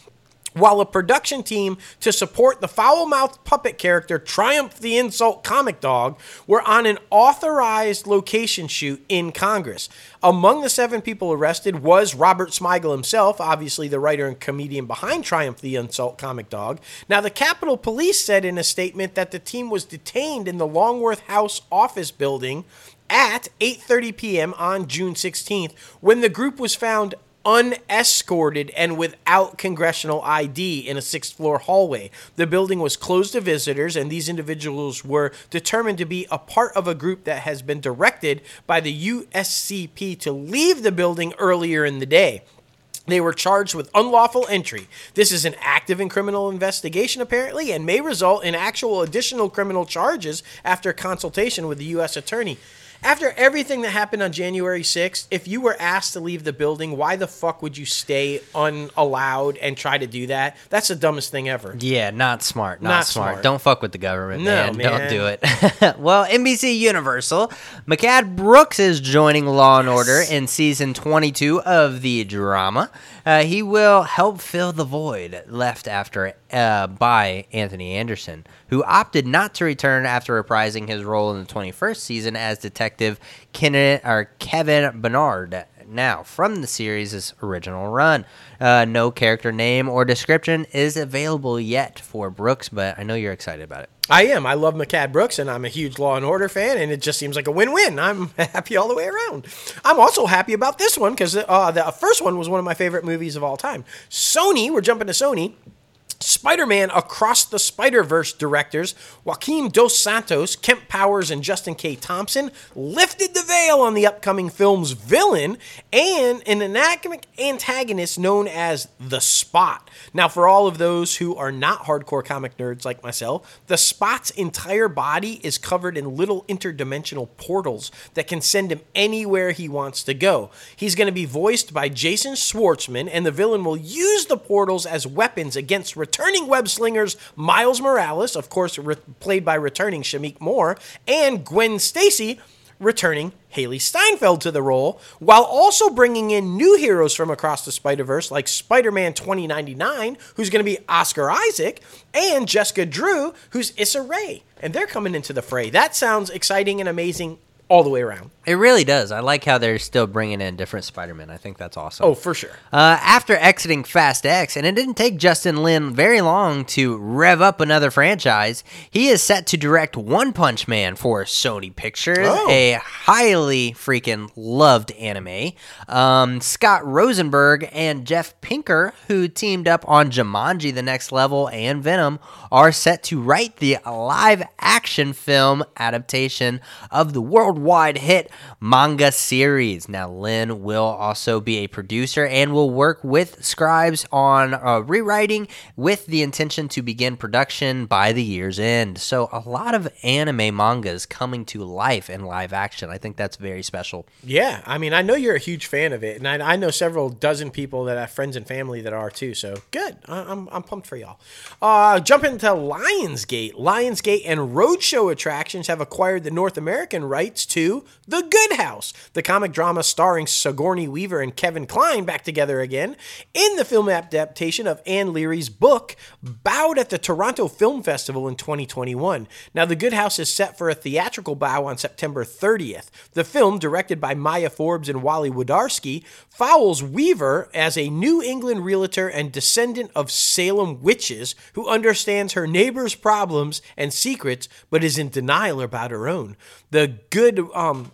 while a production team to support the foul mouthed puppet character Triumph the Insult Comic Dog were on an authorized location shoot in Congress. Among the seven people arrested was Robert Smigel himself, obviously the writer and comedian behind Triumph the Insult Comic Dog. Now, the Capitol Police said in a statement that the team was detained in the Longworth House office building at 8:30 p.m. on June 16th when the group was found unescorted and without congressional ID in a sixth floor hallway. The building was closed to visitors, and these individuals were determined to be a part of a group that has been directed by the USCP to leave the building earlier in the day. They were charged with unlawful entry. This is an active and criminal investigation, apparently, and may result in actual additional criminal charges after consultation with the U.S. Attorney. After everything that happened on January 6th, if you were asked to leave the building, why the fuck would you stay unallowed and try to do that? That's the dumbest thing ever. Yeah, not smart. Not, Not smart. smart. Don't fuck with the government, No, man. Don't do it. well, NBC Universal, Mehcad Brooks is joining Law and Order in season 22 of the drama. Uh, he will help fill the void left after uh, by Anthony Anderson, who opted not to return after reprising his role in the 21st season as Detective Ken- or Kevin Bernard. now from the series' original run. Uh, no character name or description is available yet for Brooks, but I know you're excited about it. I am. I love Mehcad Brooks, and I'm a huge Law and Order fan, and it just seems like a win-win. I'm happy all the way around. I'm also happy about this one because uh, the first one was one of my favorite movies of all time. Sony, we're jumping to Sony. Spider Man Across the Spider Verse directors Joaquin Dos Santos, Kemp Powers, and Justin K. Thompson lifted the veil on the upcoming film's villain and an anachronistic antagonist known as the Spot. Now, for all of those who are not hardcore comic nerds like myself, the Spot's entire body is covered in little interdimensional portals that can send him anywhere he wants to go. He's going to be voiced by Jason Schwartzman, and the villain will use the portals as weapons against returning web slingers Miles Morales, of course, re- played by returning Shameik Moore, and Gwen Stacy, returning Hailee Steinfeld to the role, while also bringing in new heroes from across the Spider Verse like Spider Man 2099, who's going to be Oscar Isaac, and Jessica Drew, who's Issa Rae. And they're coming into the fray. That sounds exciting and amazing all the way around. It really does. I like how they're still bringing in different Spider-Man. I think that's awesome. Oh, for sure. Uh, after exiting Fast X, and it didn't take Justin Lin very long to rev up another franchise, he is set to direct One Punch Man for Sony Pictures, Oh. a highly freaking loved anime. Um, Scott Rosenberg and Jeff Pinkner, who teamed up on Jumanji The Next Level and Venom, are set to write the live action film adaptation of the worldwide hit manga series. Now, Lin will also be a producer and will work with scribes on uh, rewriting with the intention to begin production by the year's end. So, a lot of anime mangas coming to life in live action. I think that's very special. Yeah, I mean, I know you're a huge fan of it, and I, I know several dozen people that have friends and family that are too. So good, I, I'm, I'm pumped for y'all. Uh, jump into Lionsgate. Lionsgate and Roadshow Attractions have acquired the North American rights to The Good House, the comic drama starring Sigourney Weaver and Kevin Kline back together again in the film adaptation of Ann Leary's book, bowed at the Toronto Film Festival in 2021. Now, The Good House is set for a theatrical bow on September 30th. The film, directed by Maya Forbes and Wally Wolodarsky, follows Weaver as a New England realtor and descendant of Salem witches who understands her neighbor's problems and secrets but is in denial about her own. The Good um,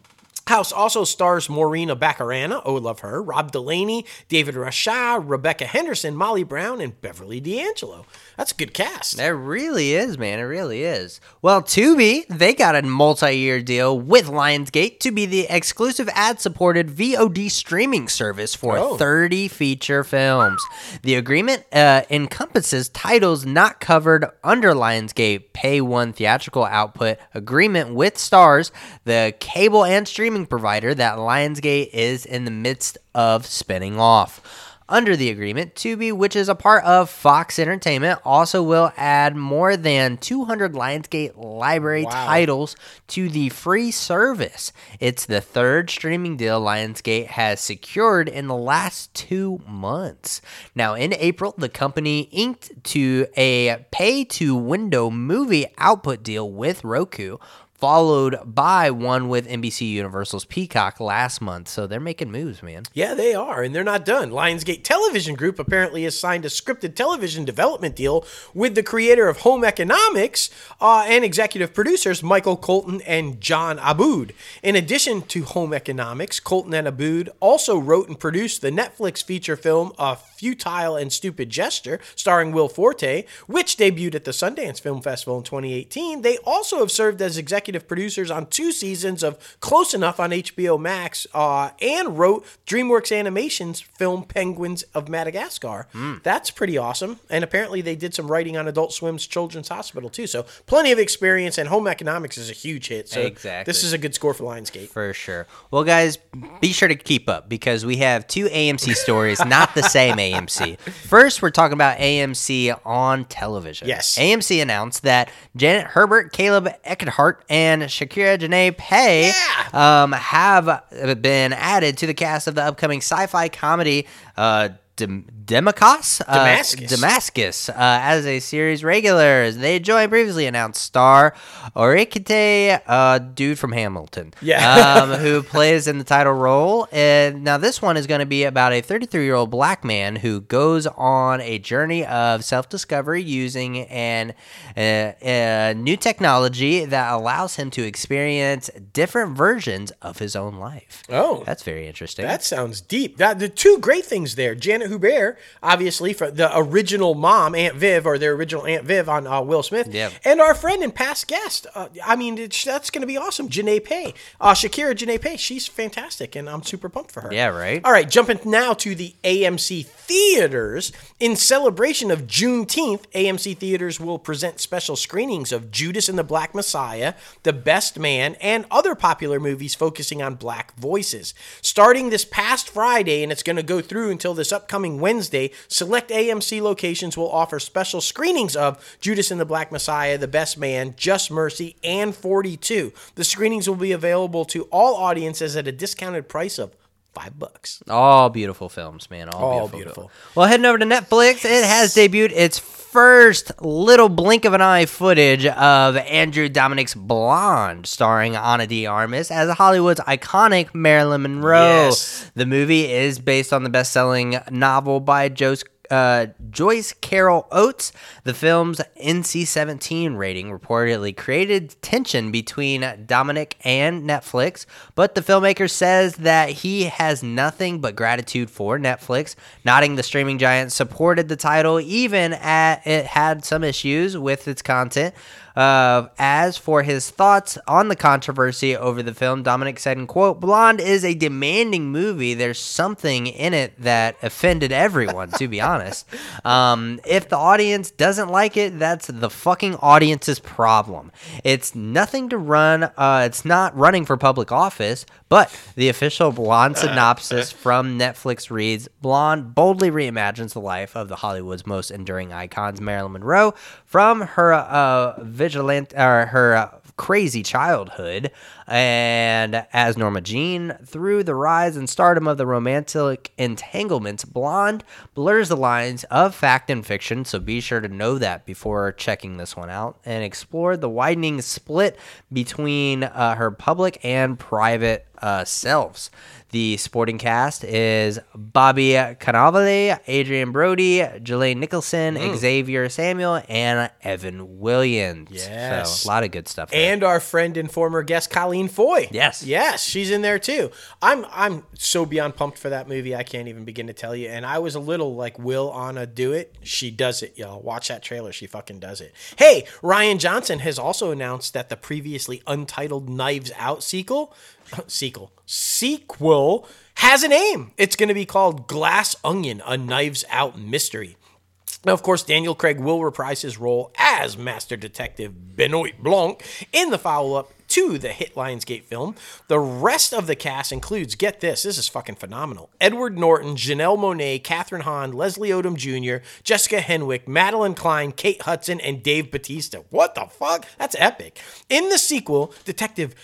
House also stars Morena Baccarin, oh, love her, Rob Delaney, David Rasche, Rebecca Henderson, Molly Brown, and Beverly D'Angelo. That's a good cast. It really is, man. It really is. Well, Tubi, they got a multi-year deal with Lionsgate to be the exclusive ad-supported VOD streaming service for Oh. 30 feature films. The agreement uh, encompasses titles not covered under Lionsgate Pay One theatrical output agreement with Starz, the cable and streaming provider that Lionsgate is in the midst of spinning off. Under the agreement, Tubi, which is a part of Fox Entertainment, also will add more than 200 Lionsgate library Wow. titles to the free service. It's the third streaming deal Lionsgate has secured in the last two months. Now, in April, the company inked to a pay to window movie output deal with Roku. Followed by one with NBC Universal's Peacock last month. So they're making moves, man. Yeah, they are, and they're not done. Lionsgate Television Group apparently has signed a scripted television development deal with the creator of Home Economics uh, and executive producers Michael Colton and John Aboud. In addition to Home Economics, Colton and Aboud also wrote and produced the Netflix feature film A Futile and Stupid Gesture, starring Will Forte, which debuted at the Sundance Film Festival in 2018. They also have served as executive producers on two seasons of Close Enough on HBO Max uh, and wrote DreamWorks Animation's film Penguins of Madagascar. That's pretty awesome. And apparently they did some writing on Adult Swim's Children's Hospital too. So plenty of experience, and Home Economics is a huge hit. So Exactly. this is a good score for Lionsgate. For sure. Well, guys, be sure to keep up because we have two AMC stories, not the same AMC. First, we're talking about AMC on television. Yes. AMC announced that Janet Hubert, Caleb Eckhart, and Shakira Janae Pei um, have been added to the cast of the upcoming sci fi comedy. Uh, Dem- Demacos? Uh, Damascus. Damascus uh, as a series regular. They joined previously announced star Orikite, uh, dude from Hamilton. Yeah. um, who plays in the title role. And now this one is going to be about a 33 year old black man who goes on a journey of self discovery using an uh, uh, new technology that allows him to experience different versions of his own life. Oh. that's very interesting. That sounds deep. That the two great things there. Janet Hubert, obviously for the original mom, Aunt Viv, or their original Aunt Viv on uh, Will Smith, Yep. and our friend and past guest. Uh, I mean, it's, that's going to be awesome. Janae Pay, uh, Shakira Janae Pay, she's fantastic, and I'm super pumped for her. Yeah, right? All right, jumping now to the AMC theaters in celebration of Juneteenth. AMC theaters will present special screenings of Judas and the Black Messiah, The Best Man, and other popular movies focusing on black voices. Starting this past Friday, and it's going to go through until this upcoming Wednesday, select AMC locations will offer special screenings of Judas and the Black Messiah, The Best Man, Just Mercy, and 42. The screenings will be available to all audiences at a discounted price of five bucks. All beautiful films, man. All, All beautiful. beautiful. Well, heading over to Netflix, it has debuted its first little blink of an eye footage of Andrew Dominik's Blonde, starring Ana de Armas as Hollywood's iconic Marilyn Monroe. Yes. The movie is based on the best-selling novel by Joe uh, Joyce Carol Oates. The film's NC 17 rating reportedly created tension between Dominik and Netflix, but the filmmaker says that he has nothing but gratitude for Netflix, noting the streaming giant supported the title even at it had some issues with its content. Uh, as for his thoughts on the controversy over the film, Dominik said, in quote, Blonde is a demanding movie. There's something in it that offended everyone, to be honest. Um, if the audience doesn't like it, that's the fucking audience's problem. It's nothing to run, uh, it's not running for public office, but the official Blonde synopsis from Netflix reads Blonde boldly reimagines the life of the Hollywood's most enduring icons, Marilyn Monroe, from her uh, vigilant or her uh, crazy childhood and as Norma Jean through the rise and stardom of the romantic entanglements blonde blurs the lines of fact and fiction so be sure to know that before checking this one out and explore the widening split between uh, her public and private uh, selves the sporting cast is Bobby Cannavale, Adrien Brody, Julianne Nicholson, Xavier Samuel, and Evan Williams. Yes. So, a lot of good stuff. there. and our friend and former guest Colleen Foy. Yes. yes, she's in there too. I'm I'm so beyond pumped for that movie. I can't even begin to tell you. And I was a little like, will Ana do it? She does it, y'all. Watch that trailer. She fucking does it. Hey, Rian Johnson has also announced that the previously untitled Knives Out sequel, sequel, sequel has a name. It's going to be called Glass Onion: A Knives Out Mystery. Now, of course, Daniel Craig will reprise his role as Master Detective Benoit Blanc in the follow up to the hit Lionsgate film. The rest of the cast includes, get this, this is fucking phenomenal Edward Norton, Janelle Monáe, Kathryn Hahn, Leslie Odom Jr., Jessica Henwick, Madelyn Cline, Kate Hudson, and Dave Bautista. What the fuck? That's epic. In the sequel, Detective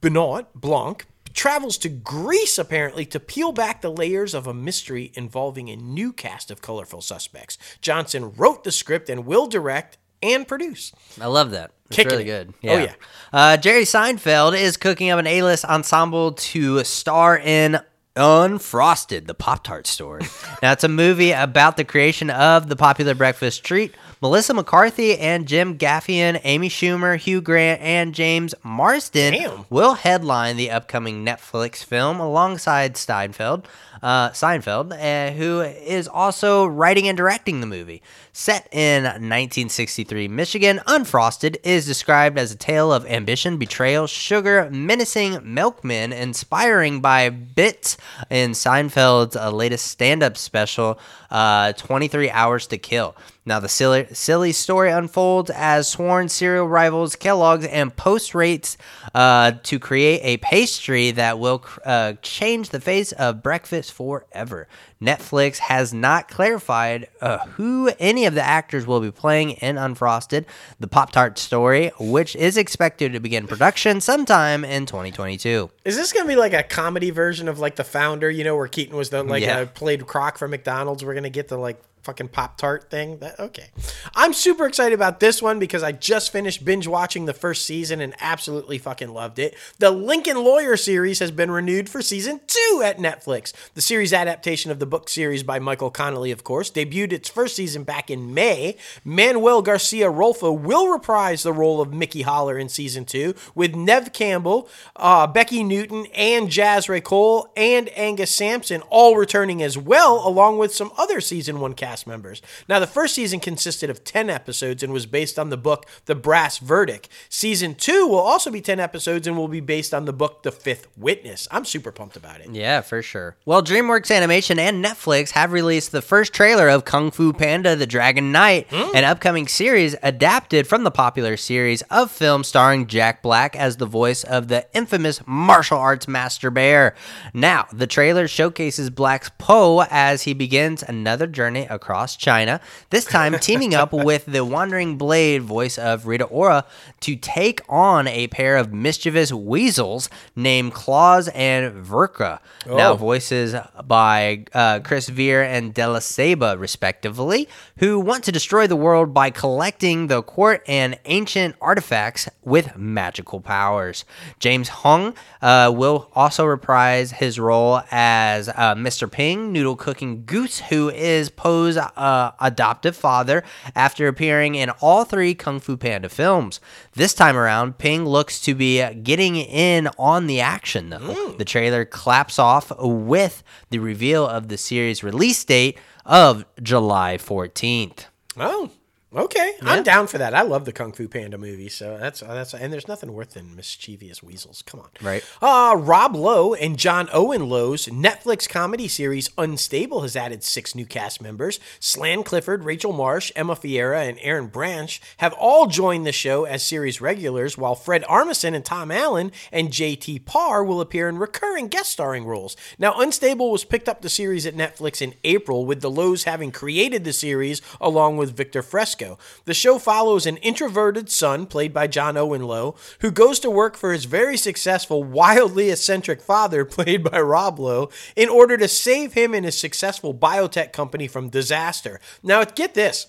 Benoit Blanc travels to Greece apparently to peel back the layers of a mystery involving a new cast of colorful suspects. Johnson wrote the script and will direct and produce. I love that. It's Kicking really it. good. Oh, yeah. Uh, Jerry Seinfeld is cooking up an A-list ensemble to star in Unfrosted, the Pop Tart story. now, it's a movie about the creation of the popular breakfast treat. Melissa McCarthy and Jim Gaffigan, Amy Schumer, Hugh Grant, and James Marsden Damn. will headline the upcoming Netflix film alongside Steinfeld, uh, Seinfeld, uh, who is also writing and directing the movie. Set in 1963 Michigan, Unfrosted is described as a tale of ambition, betrayal, sugar, menacing milkmen, inspiring by bits in Seinfeld's uh, latest stand-up special, uh, 23 Hours to Kill. Now, the silly, silly story unfolds as sworn cereal rivals Kellogg's and Post rates uh, to create a pastry that will uh, change the face of breakfast forever. Netflix has not clarified uh, who any of the actors will be playing in Unfrosted, the Pop Tart story, which is expected to begin production sometime in 2022. Is this gonna be like a comedy version of like the founder? You know, where Keaton was the like Yeah. uh, played Kroc for McDonald's. We're gonna get the like fucking Pop Tart thing. That, okay, I'm super excited about this one because I just finished binge watching the first season and absolutely fucking loved it. The Lincoln Lawyer series has been renewed for season two at Netflix. The series adaptation of the book series by Michael Connelly, of course, debuted its first season back in May. Manuel Garcia-Rulfo will reprise the role of Mickey Haller in season two with Neve Campbell, uh, Becky Newton, and Jazz Raycole and Angus Sampson all returning as well, along with some other season one cast members. Now, the first season consisted of 10 episodes and was based on the book The Brass Verdict. Season two will also be 10 episodes and will be based on the book The Fifth Witness. I'm super pumped about it. Yeah, for sure. Well, DreamWorks Animation and Netflix have released the first trailer of Kung Fu Panda: The Dragon Knight, an upcoming series adapted from the popular series of films starring Jack Black as the voice of the infamous martial arts master bear. Now, the trailer showcases Black's Po as he begins another journey across China, this time teaming up with the Wandering Blade voice of Rita Ora to take on a pair of mischievous weasels named Claus and Verka. Now, Oh. voices by uh, Chris Veer and Della Saba, respectively, who want to destroy the world by collecting the court and ancient artifacts with magical powers. James Hong uh, will also reprise his role as uh, Mr. Ping, noodle cooking goose, who is Po's uh, adoptive father after appearing in all three Kung Fu Panda films. This time around, Ping looks to be getting in on the action, though. The trailer claps off with the reveal of the series release date of July 14th. Oh, okay. I'm down for that. I love the Kung Fu Panda movie, so that's that's and there's nothing worse than mischievous weasels. Come on, Right. Uh, Rob Lowe and John Owen Lowe's Netflix comedy series Unstable has added six new cast members. Sian Clifford, Rachel Marsh, Emma Fiera, and Aaron Branch have all joined the show as series regulars, while Fred Armisen and Tom Allen and J.T. Parr will appear in recurring guest starring roles. Now, Unstable was picked up the series at Netflix in April, with the Lowe's having created the series along with Victor Fresco. The show follows an introverted son, played by John Owen Lowe, who goes to work for his very successful, wildly eccentric father, played by Rob Lowe, in order to save him and his successful biotech company from disaster. Now, get this.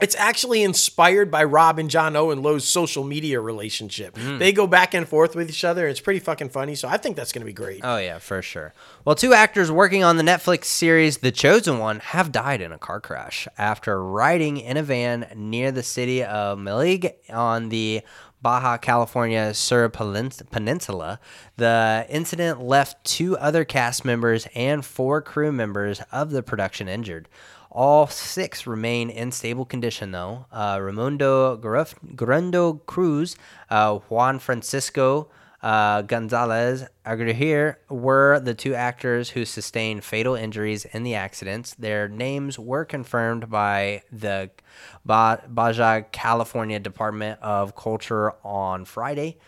It's actually inspired by Rob and John Owen Lowe's social media relationship. Mm. They go back and forth with each other. It's pretty fucking funny. So I think that's going to be great. Oh, yeah, for sure. Well, two actors working on the Netflix series The Chosen One have died in a car crash after riding in a van near the city of Malig on the Baja California Sur Peninsula. The incident left two other cast members and four crew members of the production injured. All six remain in stable condition, though. Uh, Ramondo Garuf- Cruz, uh, Juan Francisco uh, Gonzalez Aguirre were the two actors who sustained fatal injuries in the accidents. Their names were confirmed by the ba- Baja California Department of Culture on Friday.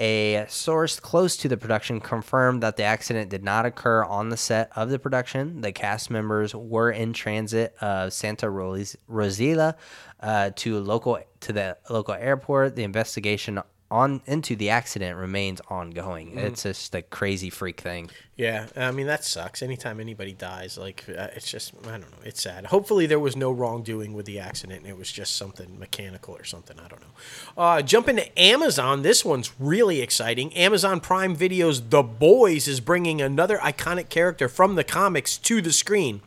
A source close to the production confirmed that the accident did not occur on the set of the production. The cast members were in transit of Santa Ros- Rosila uh, to local to the local airport. The investigation on into the accident remains ongoing. It's just a crazy freak thing. Yeah, I mean that sucks. Anytime anybody dies, like uh, it's just I don't know. It's sad. Hopefully there was no wrongdoing with the accident and it was just something mechanical or something. I don't know. Uh, jumping to Amazon, this one's really exciting. Amazon Prime Video's The Boys is bringing another iconic character from the comics to the screen.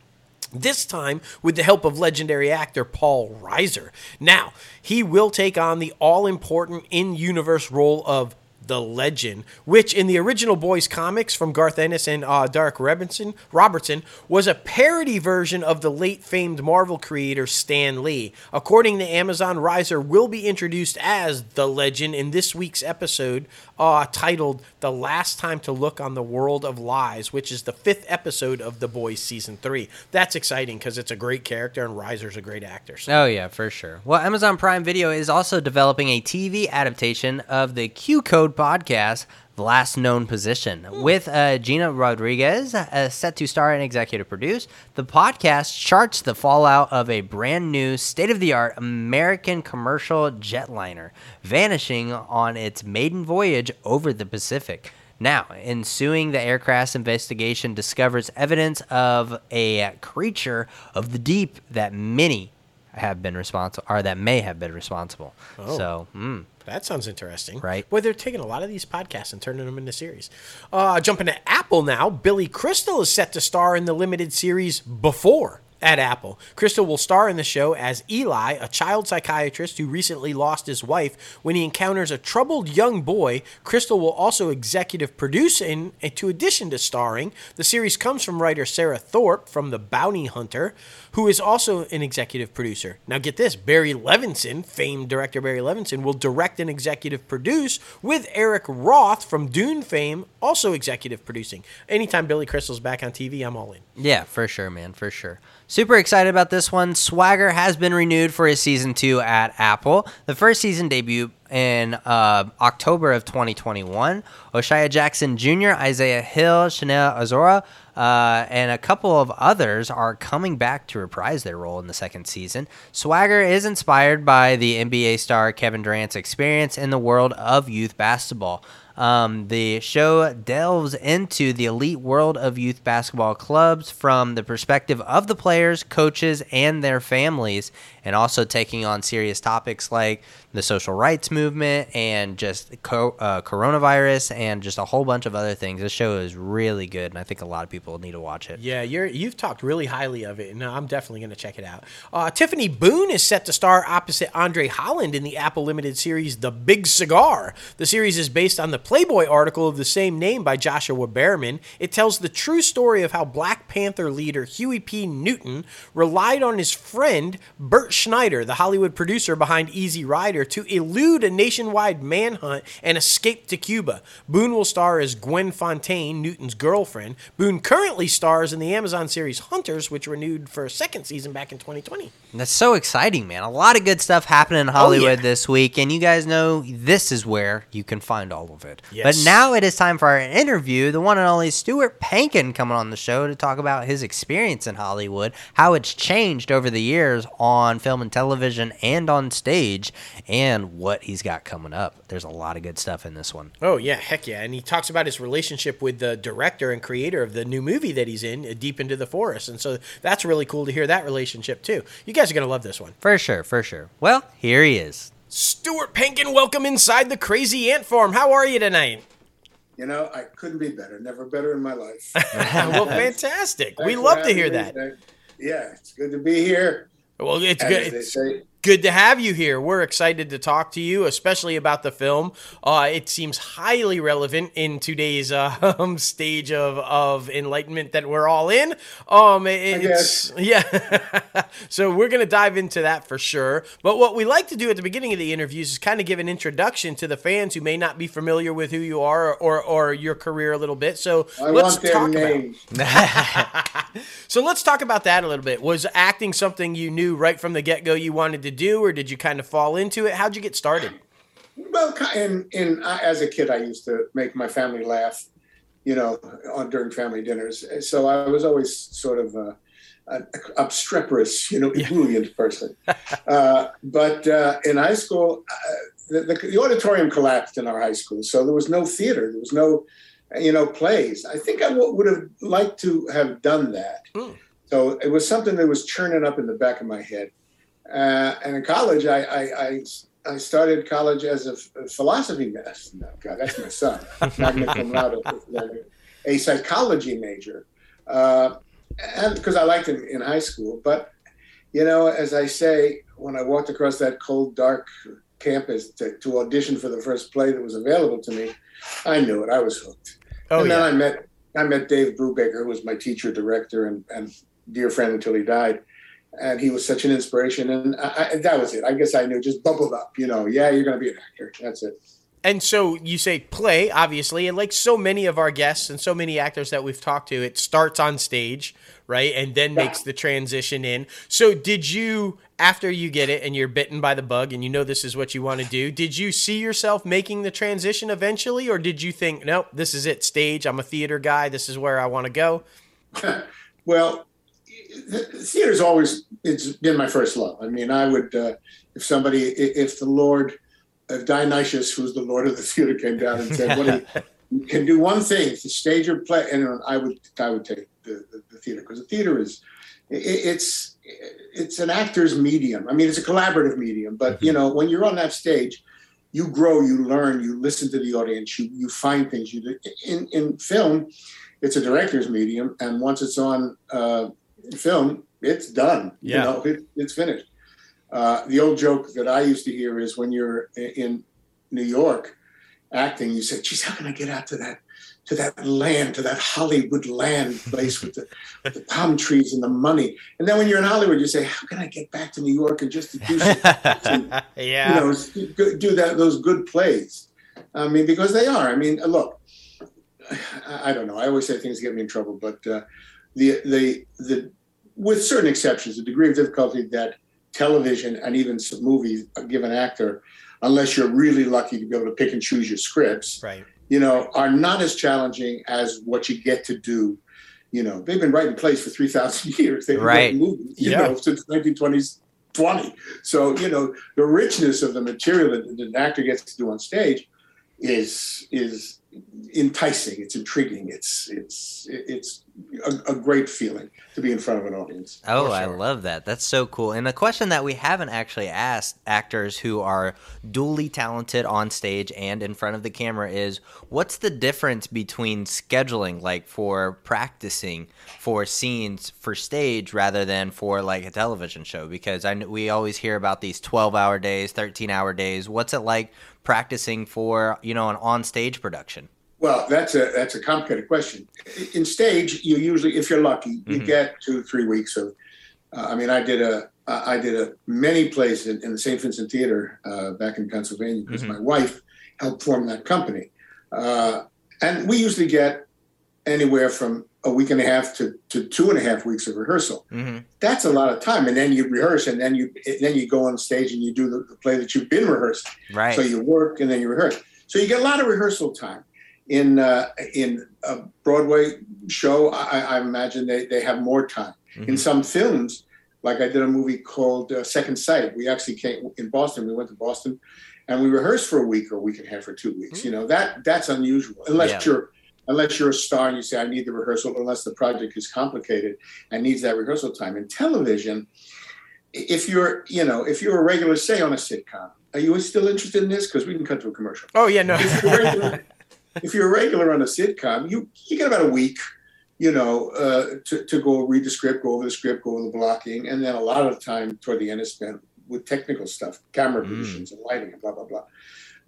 This time with the help of legendary actor Paul Reiser. Now, he will take on the all important in universe role of the Legend, which in the original Boys comics from Garth Ennis and uh, Darick Robertson, Robertson was a parody version of the late famed Marvel creator Stan Lee. According to Amazon, Reiser will be introduced as the Legend in this week's episode uh, titled The Last Time to Look on the World of Lies, which is the fifth episode of The Boys Season 3. That's exciting because it's a great character and Reiser's a great actor. So. Oh yeah, for sure. Well, Amazon Prime Video is also developing a TV adaptation of the Q Code podcast the last known position. With uh, Gina Rodriguez uh, set to star and executive produce, the podcast charts the fallout of a brand new, state of the art American commercial jetliner vanishing on its maiden voyage over the Pacific. Now, ensuing the aircraft's investigation discovers evidence of a creature of the deep that many have been responsible, or that may have been responsible. Oh. So, mm, That sounds interesting. Right. Boy, they're taking a lot of these podcasts and turning them into series. Uh, jumping to Apple now, Billy Crystal is set to star in the limited series Before at Apple. Crystal will star in the show as Eli, a child psychiatrist who recently lost his wife. When he encounters a troubled young boy, Crystal will also executive produce in, and to addition to starring. The series comes from writer Sarah Thorp from The Bounty Hunter, who is also an executive producer. Now get this, Barry Levinson, famed director Barry Levinson, will direct and executive produce with Eric Roth from Dune fame, also executive producing. Anytime Billy Crystal's back on TV, I'm all in. Yeah, for sure, man, for sure. Super excited about this one. Swagger has been renewed for his season two at Apple. The first season debut in uh, October of 2021. O'Shea Jackson Jr., Isaiah Hill, Chanel Azora, uh, and a couple of others are coming back to reprise their role in the second season. Swagger is inspired by the NBA star Kevin Durant's experience in the world of youth basketball. Um, the show delves into the elite world of youth basketball clubs from the perspective of the players, coaches, and their families, and also taking on serious topics like the social rights movement and just co- uh, coronavirus and just a whole bunch of other things. This show is really good, and I think a lot of people need to watch it. Yeah, you're you've talked really highly of it, and I'm definitely going to check it out. Uh, Tiffany Boone is set to star opposite Andre Holland in the Apple Limited series The Big Cigar. The series is based on the Playboy article of the same name by Joshuah Bearman. It tells the true story of how Black Panther leader Huey P. Newton relied on his friend Schneider, the Hollywood producer behind Easy Rider, to elude a nationwide manhunt and escape to Cuba. Boone will star as Gwen Fontaine, Newton's girlfriend. Boone currently stars in the Amazon series Hunters, which renewed for a second season back in 2020. That's so exciting, man. A lot of good stuff happening in oh, Hollywood yeah. this week, and you guys know this is where you can find all of it. Yes. But now it is time for our interview. The one and only Stuart Pankin coming on the show to talk about his experience in Hollywood, how it's changed over the years on film and television and on stage, and what he's got coming up. There's a lot of good stuff in this one. Oh yeah, heck yeah! And he talks about his relationship with the director and creator of the new movie that he's in, uh, Deep into the Forest, and so that's really cool to hear that relationship too. You guys are gonna love this one. For sure, for sure. Well, here he is. Stuart Pankin, welcome inside the Crazy Ant Farm. How are you tonight? You know, I couldn't be better. Never better in my life. well, fantastic. We Thanks for love to hear me. that. Thank- Yeah, it's good to be here. Well, it's As good. It's say, good to have you here. We're excited to talk to you, especially about the film. Uh, it seems highly relevant in today's uh, um, stage of, of enlightenment that we're all in. Um, it- it's yeah. so we're gonna dive into that for sure. But what we like to do at the beginning of the interviews is kind of give an introduction to the fans who may not be familiar with who you are or or your career a little bit. So I let's talk about. So let's talk about that a little bit. Was acting something you knew right from the get go you wanted to do, or did you kind of fall into it? How'd you get started? Well, in I- as a kid, I used to make my family laugh, you know, on during family dinners. So I was always sort of a, an obstreperous, you know, ebullient person. uh, but uh, in high school, uh, the, the, the auditorium collapsed in our high school, so there was no theater. There was no, you know, plays. I think I w- would have liked to have done that. Mm. So it was something that was churning up in the back of my head. Uh, and in college, I, I, I I started college as a, philosophy major. No, God, that's my son. Magna cum laude, a psychology major, uh, and because I liked him in high school. But you know, as I say, when I walked across that cold, dark campus to, to audition for the first play that was available to me, I knew it. I was hooked. Oh and then yeah, I met I met Dave Brubaker, who was my teacher, director, and, and dear friend until he died. And he was such an inspiration, and I, I, that was it. I guess I knew, just bubbled up. You know, yeah, you're going to be an actor. That's it. And so you say play, obviously, and like so many of our guests and so many actors that we've talked to, it starts on stage, right? And then makes the transition in. So did you, after you get it and you're bitten by the bug and you know this is what you want to do, did you see yourself making the transition eventually? Or did you think, nope, this is it, stage, I'm a theater guy, this is where I want to go? well, theater's always it's been my first love. I mean, I would uh, if somebody if the Lord if Dionysius, who's the Lord of the theater, came down and said, "What do you can do one thing: the stage or play," and I would I would take the, the, the theater because the theater is it, it's it's an actor's medium. I mean, it's a collaborative medium, but mm-hmm. you know when you're on that stage. You grow, you learn, you listen to the audience, you you find things. You in in film, it's a director's medium, and once it's on uh, film, it's done. Yeah. You know, it, it's finished. Uh, the old joke that I used to hear is when you're in New York acting, you say, "Geez, how can I get out to that to that land, to that Hollywood land place with the, the palm trees and the money?" And then when you're in Hollywood, you say, "How can I get back to New York and just to do some, yeah, you know, do that those good plays?" I mean, because they are. I mean, look, I don't know. I always say things get me in trouble, but uh, the the the with certain exceptions, the degree of difficulty that television and even some movies give an actor, unless you're really lucky to be able to pick and choose your scripts, right? You know, are not as challenging as what you get to do. You know, they've been writing plays for three thousand years. They've been right. writing movies, you yeah. know, since 1920s 20. So, you know, the richness of the material that, that an actor gets to do on stage is is enticing. It's intriguing. It's it's it's a, a, great feeling to be in front of an audience. Oh, sure. I love that. That's so cool. And a question that we haven't actually asked actors who are dually talented on stage and in front of the camera is what's the difference between scheduling, like for practicing for scenes for stage rather than for like a television show? Because I we always hear about these twelve hour days, thirteen hour days. What's it like practicing for you know an on stage production? Well, that's a that's a complicated question. In stage, you usually, if you're lucky, you mm-hmm. get two three weeks of. Uh, I mean, I did a I did a many plays in, in the St. Vincent Theater uh, back in Pennsylvania because mm-hmm. my wife helped form that company, uh, and we usually get anywhere from a week and a half to, to two and a half weeks of rehearsal. Mm-hmm. That's a lot of time, and then you rehearse, and then you then you go on stage and you do the, the play that you've been rehearsing. Right. So you work and then you rehearse. So you get a lot of rehearsal time in uh, in a Broadway show, I, I, imagine they, they have more time. Mm-hmm. In some films, like I did a movie called uh, Second Sight. We actually came in Boston. We went to Boston, and we rehearsed for a week or a week and a half or two weeks. Mm-hmm. You know that that's unusual unless yeah. you're unless you're a star and you say I need the rehearsal. Unless the project is complicated and needs that rehearsal time. In television, if you're you know if you're a regular say on a sitcom, are you still interested in this? Because we can cut to a commercial. Oh yeah, no if you're a regular on a sitcom, you you get about a week, you know, uh, to to go read the script, go over the script, go over the blocking, and then a lot of the time toward the end is spent with technical stuff, camera mm. positions and lighting and blah blah blah.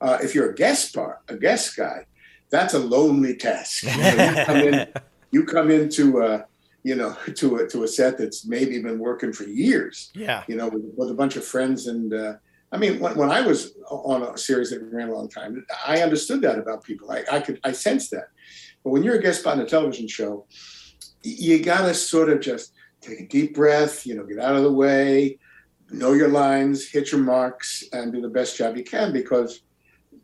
Uh, if you're a guest part, a guest guy, that's a lonely task. You, know, you come in, you come into. Uh, you know, to a to a set that's maybe been working for years. Yeah. You know, with, with a bunch of friends and uh, I mean, when, when I was on a series that ran a long time, I understood that about people. I, I could, I sensed that. But when you're a guest spot on a television show, you got to sort of just take a deep breath, you know, get out of the way, know your lines, hit your marks, and do the best job you can because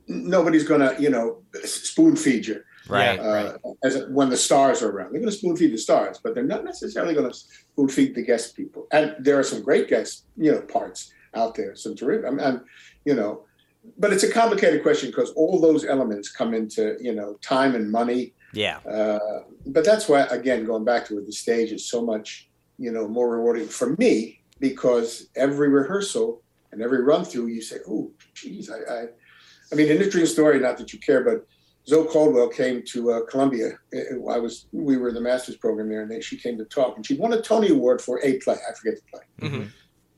nobody's going to, you know, spoon feed you. Right, uh, right. As when the stars are around, they're going to spoon feed the stars, but they're not necessarily going to spoon feed the guest people. And there are some great guest, you know, parts out there. Some terrific. I'm, I'm, you know, but it's a complicated question because all those elements come into you know time and money. Yeah. Uh, but that's why again going back to it, the stage is so much you know more rewarding for me because every rehearsal and every run through you say, oh, geez, I, I, I mean, an interesting story. Not that you care, but Zoe Caldwell came to uh, Columbia. I was we were in the master's program there, and they, she came to talk, and she won a Tony Award for a play. I forget the play. Mm-hmm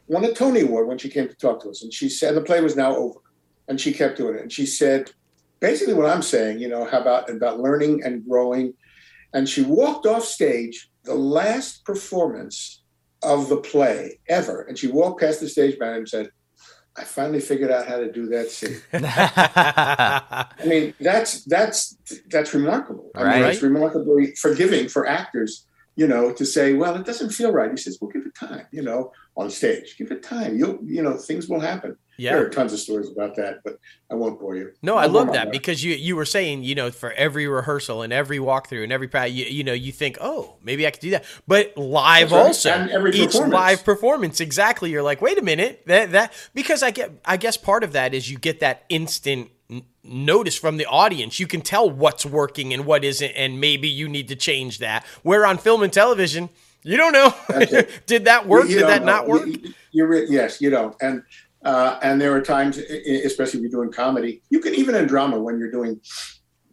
won a Tony Award when she came to talk to us. And she said the play was now over. And she kept doing it. And she said, basically what I'm saying, you know, how about about learning and growing. And she walked off stage, the last performance of the play ever. And she walked past the stage manager and said, I finally figured out how to do that scene. I mean, that's that's that's remarkable. I Right. mean, it's remarkably forgiving for actors, you know, to say, "Well, it doesn't feel right." He says, "Well, give it time." You know, on stage, give it time. You'll, you know, things will happen. Yeah. There are tons of stories about that, but I won't bore you. No, I I'll love that because you you were saying you know for every rehearsal and every walkthrough and every you, you know you think oh maybe I could do that but live right. also And every each performance. live performance exactly you're like wait a minute that that because I get I guess part of that is you get that instant notice from the audience. You can tell what's working and what isn't and maybe you need to change that. Where on film and television you don't know. Did that work? You- did that don't work? You, you- yes, you don't. And uh, and there are times, especially if you're doing comedy, you can even in drama when you're doing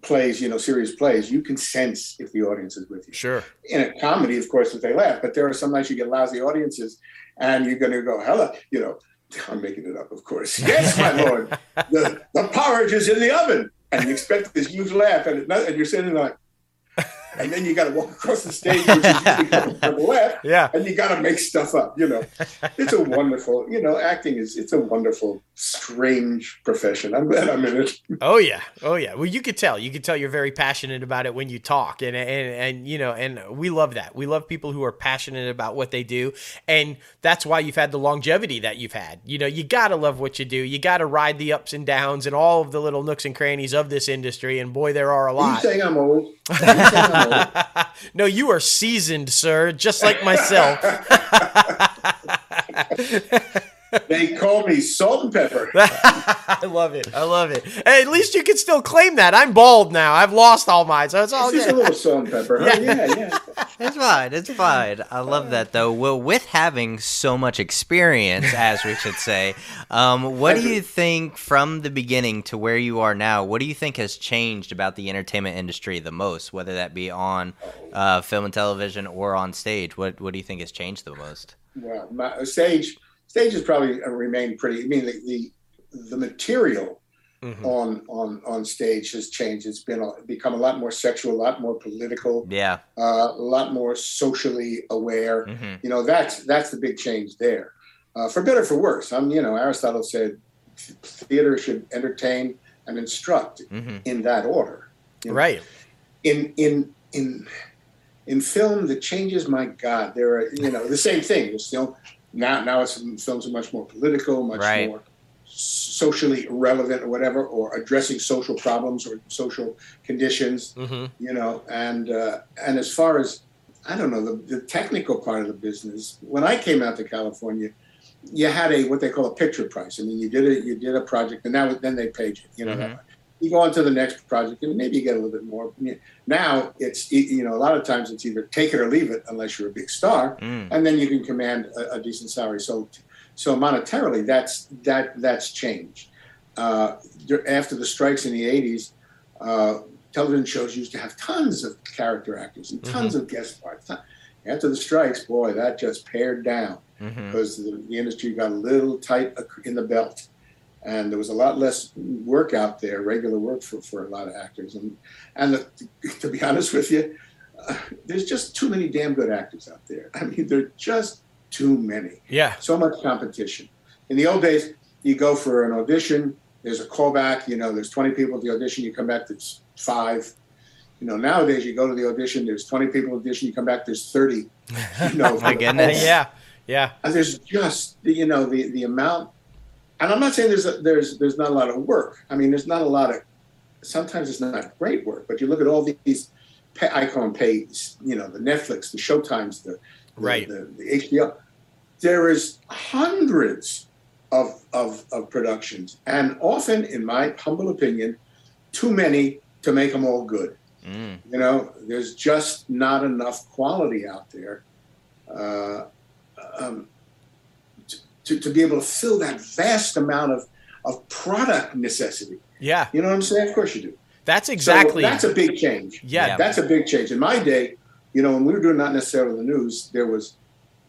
plays, you know, serious plays, you can sense if the audience is with you. sure. In a comedy, of course, if they laugh, but there are some nights you get lousy audiences, and you're going to go, "Hella," you know. I'm making it up, of course. Yes, my lord. The, the porridge is in the oven, and you expect this huge laugh, and, and you're sitting like, and then you got to walk across the stage, which is the laugh, yeah and you got to make stuff up. You know, it's a wonderful. You know, acting is it's a wonderful, strange profession. I'm glad I'm in it. Oh yeah, oh yeah. Well, you could tell. You could tell you're very passionate about it when you talk, and and and you know, and we love that. We love people who are passionate about what they do, and that's why you've had the longevity that you've had. You know, you gotta love what you do. You gotta ride the ups and downs and all of the little nooks and crannies of this industry. And boy, there are a lot. saying I'm old? Are you saying I'm old? no, you are seasoned, sir, just like myself. They call me salt and pepper. I love it. I love it. Hey, at least you can still claim that. I'm bald now. I've lost all mine, so it's all It's just a good. little salt and pepper. Huh? Yeah, yeah. It's fine. It's fine. I love that though. Well, with having so much experience, as we should say, um, what do you think from the beginning to where you are now? What do you think has changed about the entertainment industry the most, whether that be on uh, film and television or on stage? What What do you think has changed the most? Well, my, stage stage has probably uh, remained pretty. I mean, the the, the material Mhm. on on on stage has changed. It's been become a lot more sexual, a lot more political, Yeah. uh, a lot more socially aware. hmm You know, that's that's the big change there. Uh, for better, for worse. I'm, you know, Aristotle said theater should entertain and instruct hmm in that order. You know, Right. in in in in film the changes my god there are you know the same thing you know now now it's films are much more political much Right. more socially relevant or whatever or addressing social problems or social conditions hmm you know and uh, and as far as i don't know the, the technical part of the business when i came out to california you had a what they call a picture price i mean you did it you did a project and now then they paid you you know Mhm. way. You go on to the next project and maybe you get a little bit more. Now it's you know a lot of times it's either take it or leave it unless you're a big star Mm. and then you can command a, a decent salary. So so monetarily that's that that's changed. Uh, after the strikes in the 80s uh, television shows used to have tons of character actors and tons of guest Ton- after the strikes boy that just pared down hmm because the, the industry got a little tight in the belt and there was a lot less work out there regular work for, for a lot of actors and and the, to be honest with you uh, there's just too many damn good actors out there i mean there are just too many Yeah. so much competition in the old days you go for an audition there's a callback you know there's 20 people at the audition you come back there's five you know nowadays you go to the audition there's 20 people audition you come back there's 30 you know my goodness. yeah. Yeah. and there's just you know the the amount and i'm not saying there's a, there's there's not a lot of work i mean there's not a lot of sometimes it's not great work but you look at all these pay, i call them pays you know the netflix the showtimes the the, Right. the, the hbo there is hundreds of, of of productions and often in my humble opinion too many to make them all good Mm. you know, there's just not enough quality out there uh, um, to, to be able to fill that vast amount of, of product necessity. Yeah. You know what I'm saying? Of course you do. That's So exactly. that's a big change. yeah. Yeah. That's a big change. In my day, you know, when we were doing not necessarily the news, there was,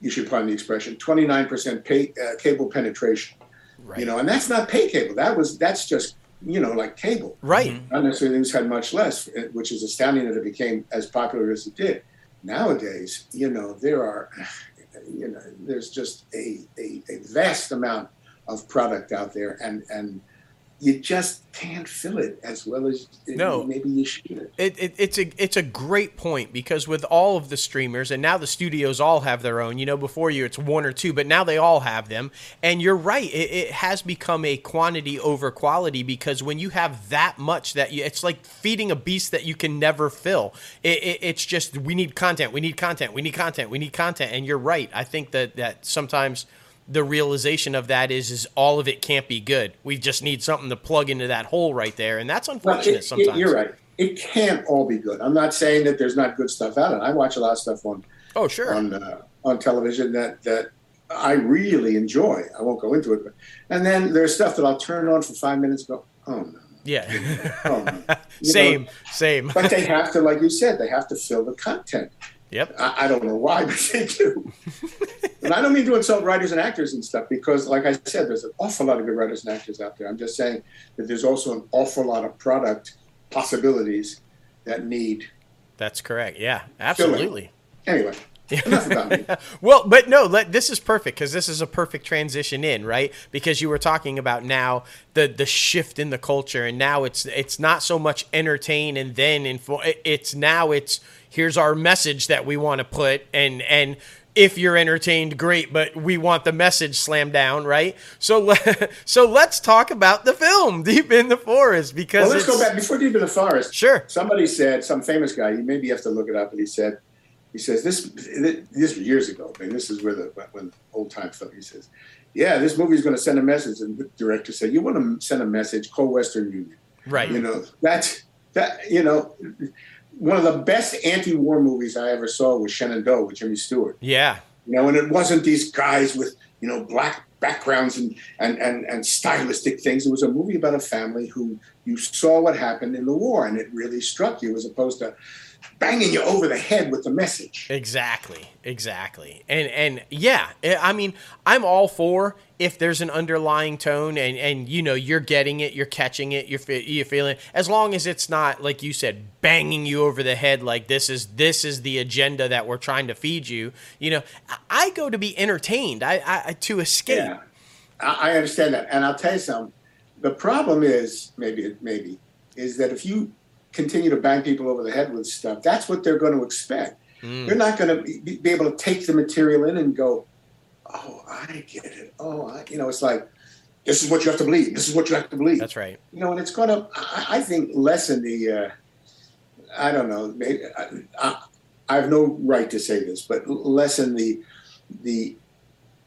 you should pardon the expression, 29% pay, uh, cable penetration. Right. You know, and that's not pay cable. That was that's just you know like cable. right. Mhm. Not necessarily news had much less, eh, which is astounding that it became as popular as it did. Nowadays, you know, there are, you know, there's just a, a, a vast amount of product out there, and and you just can't fill it as well as no. maybe you should. It, it, it's a it's a great point because with all of the streamers and now the studios all have their own. You know, before you it's one or two, but now they all have them. And you're right, it, it has become a quantity over quality because when you have that much that you, it's like feeding a beast that you can never fill. It, it's just we need content, we need content, we need content, we need content. And you're right. I think that that sometimes the realization of that is is all of it can't be good. We just need something to plug into that hole right there, and that's unfortunate well, it, sometimes. It, you're right. It can't all be good. I'm not saying that there's not good stuff out. And I watch a lot of stuff on oh sure on uh, on television that that I really enjoy. I won't go into it, but and then there's stuff that I'll turn on for five minutes. go oh no. Yeah. oh, no. same, know, same. but they have to, like you said, they have to fill the content. Yep. I, I don't know why, but they do. and I don't mean to insult writers and actors and stuff because, like I said, there's an awful lot of good writers and actors out there. I'm just saying that there's also an awful lot of product possibilities that need. That's correct. Yeah, absolutely. Filling. Anyway. Me. well, but no, let, this is perfect because this is a perfect transition in, right? Because you were talking about now the the shift in the culture, and now it's it's not so much entertain and then info. It's now it's here's our message that we want to put and and if you're entertained great but we want the message slammed down right so so let's talk about the film deep in the forest because well, let's go back before deep in the forest sure somebody said some famous guy you maybe have to look it up but he said he says this this years ago I mean, this is where the when the old time film he says yeah this movie is going to send a message and the director said you want to send a message call western union right you know that's that you know one of the best anti-war movies I ever saw was Shenandoah with Jimmy Stewart. Yeah. You know, and it wasn't these guys with, you know, black backgrounds and, and, and, and stylistic things. It was a movie about a family who you saw what happened in the war and it really struck you as opposed to banging you over the head with the message. Exactly, exactly, and and yeah, eh, I mean, I'm all for if there's an underlying tone and and you know you're getting it, you're catching it, you're you're feeling as long as it's not like you said banging you over the head like this is this is the agenda that we're trying to feed you. You know, I go to be entertained, I, I to escape. Yeah, I understand that, and I'll tell you something. The problem is maybe maybe is that if you continue to bang people over the head with stuff, that's what they're going to expect. Mm. They're not going to be, be, able to take the material in and go, "Oh, I get it." Oh, I, you know, it's like this is what you have to believe. This is what you have to believe. That's right. You know, and it's going to, I, I think, lessen the. Uh, I don't know. Maybe, I, I have no right to say this, but lessen the the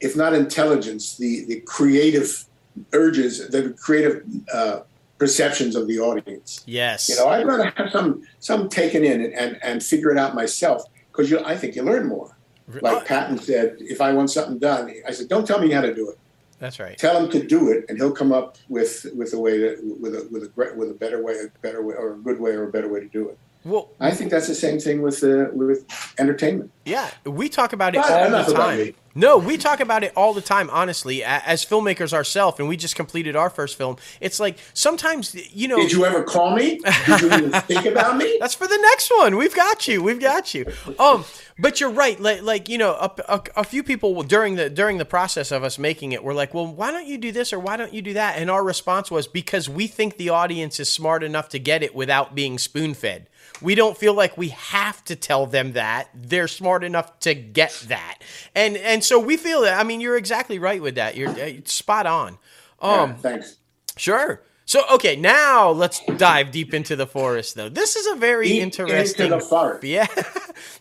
if not intelligence, the the creative urges, the creative uh, perceptions of the audience. Yes. You know, I'd rather have some some taken in and, and, and figure it out myself because you I think you learn more. Like uh, Patton said, if I want something done, I said, don't tell me how to do it. That's right. Tell him to do it, and he'll come up with with a way to with a with a with a better way, a better way, or a good way, or a better way to do it. Well, I think that's the same thing with uh, with entertainment. Yeah, we talk about it but all the time. No, we talk about it all the time. Honestly, as filmmakers ourselves, and we just completed our first film. It's like sometimes you know. Did you ever call me? Did you even think about me? That's for the next one. We've got you. We've got you. Um, but you're right. Like, like you know, a, a, a few people during the during the process of us making it were like, "Well, why don't you do this or why don't you do that?" And our response was because we think the audience is smart enough to get it without being spoon fed. We don't feel like we have to tell them that. They're smart enough to get that. And and so we feel that. I mean, you're exactly right with that. You're uh, spot on. Um, yeah, thanks. Sure. So okay, now let's dive deep into the forest though. This is a very deep interesting into the forest. Yeah.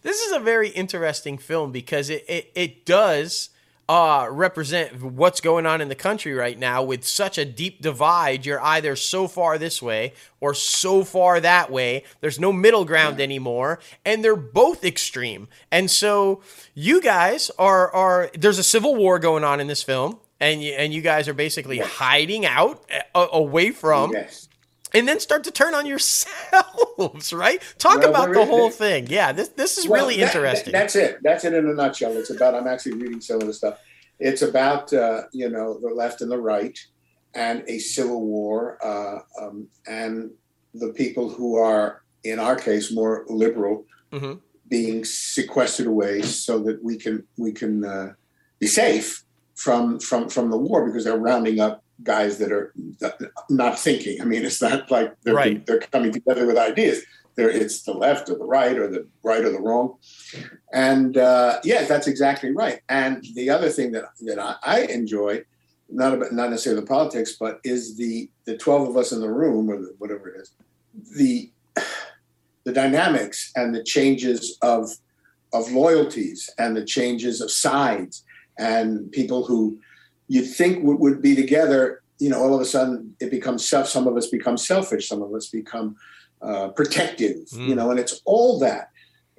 this is a very interesting film because it it, it does uh, represent what's going on in the country right now with such a deep divide. You're either so far this way or so far that way. There's no middle ground yeah. anymore, and they're both extreme. And so you guys are are there's a civil war going on in this film, and you, and you guys are basically yes. hiding out uh, away from. Yes and then start to turn on yourselves, right? Talk well, about the whole thing. Yeah, this this is well, really that, interesting. That's it. That's it in a nutshell. It's about. I'm actually reading some of the stuff. It's about uh, you know the left and the right, and a civil war, uh, um, and the people who are, in our case, more liberal, mm-hmm. being sequestered away so that we can we can uh, be safe from from from the war because they're rounding up guys that are not thinking. I mean, it's not like they're Right. they're coming together with ideas. There, it's the left or the right or the right or the wrong. And uh, yeah, that's exactly right. And the other thing that that I, I enjoy, not about not necessarily the politics, but is the the twelve of us in the room or the, whatever it is, the the dynamics and the changes of of loyalties and the changes of sides and people who you think would, would be together you know all of a sudden it becomes self some of us become selfish some of us become uh, protective you Mm. know and it's all that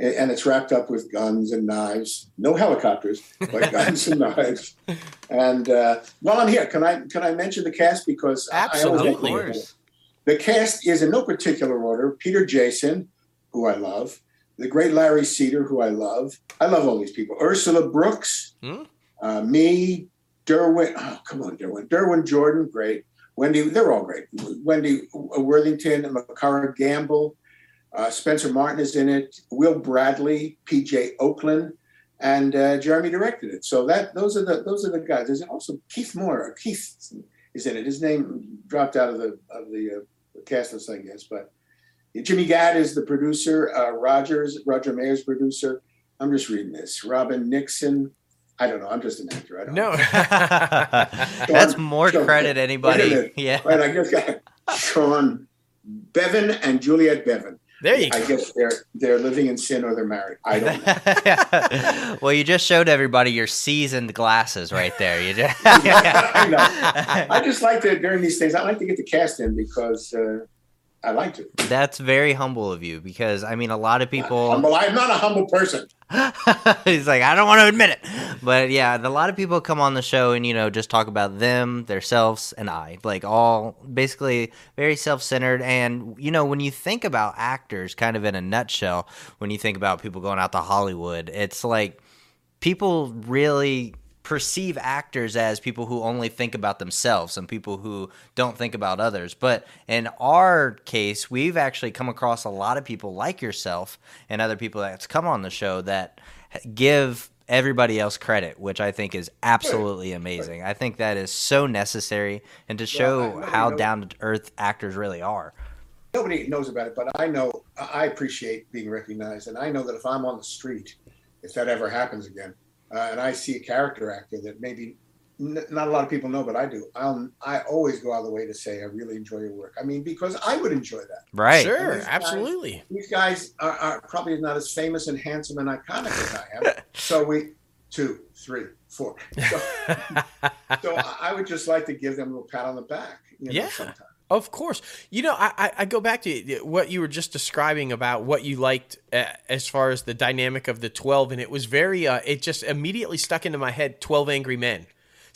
A- and it's wrapped up with guns and knives no helicopters but guns and knives and uh, while i'm here can i can i mention the cast because I- I always Absolutely. make Of it- course. the cast is in no particular order Peter Jason, who I love, the great Larry Cedar, who I love. I love all these people. Ursula Brooks, Hmm? uh, me, Derwin. Oh, come on, Derwin. Derwin Jordan, great. Wendy, they're all great. Wendy Worthington, Makara Gamble, uh, Spencer Martin is in it. Will Bradley, PJ Oakland, and uh, Jeremy directed it. So that those are the those are the guys. There's also Keith Moore. Keith is in it. His name dropped out of the of the uh, cast list, I guess. But Jimmy Gadd is the producer. Uh, Rogers, Roger Mayer's producer. I'm just reading this. Robin Nixon. I don't know. I'm just an actor. I don't know. No. That's more Sean- credit anybody. Wait a minute. Yeah. Right, I guess got Sean Bevan and Juliet Bevan. there you go. I go. guess they're they're living in sin or they're married. I don't know. well, you just showed everybody your seasoned glasses right there. You just I know. I just like to during these things. I like to get the cast in because uh, I like to. That's very humble of you because I mean a lot of people Humble. I'm not a humble person. He's like, I don't want to admit it. But yeah, a lot of people come on the show and, you know, just talk about them, themselves, and I. Like, all basically very self centered. And, you know, when you think about actors, kind of in a nutshell, when you think about people going out to Hollywood, it's like people really perceive actors as people who only think about themselves and people who don't think about others. But in our case, we've actually come across a lot of people like yourself and other people that's come on the show that give everybody else credit, which I think is absolutely amazing. I think that is so necessary and to show how down to earth actors really are. Nobody knows about it, but I know. I appreciate being recognized, and I know that if I'm on the street, if that ever happens again, uh, and I see a character actor that maybe n- not a lot of people know, but I do. I'll I always go out of the way to say I really enjoy your work. I mean, because I would enjoy that. Right. Sure, These guys- absolutely. These guys are, are probably not as famous and handsome and iconic as I am. So we two, three, four. So, so I I would just like to give them a little pat on the back. You know, Yeah. Sometime. Of course. You know, I, I, go back to what you were just describing about what you liked uh, as far as the dynamic of the 12. And it was very, uh, it just immediately stuck into my head 12 Angry Men.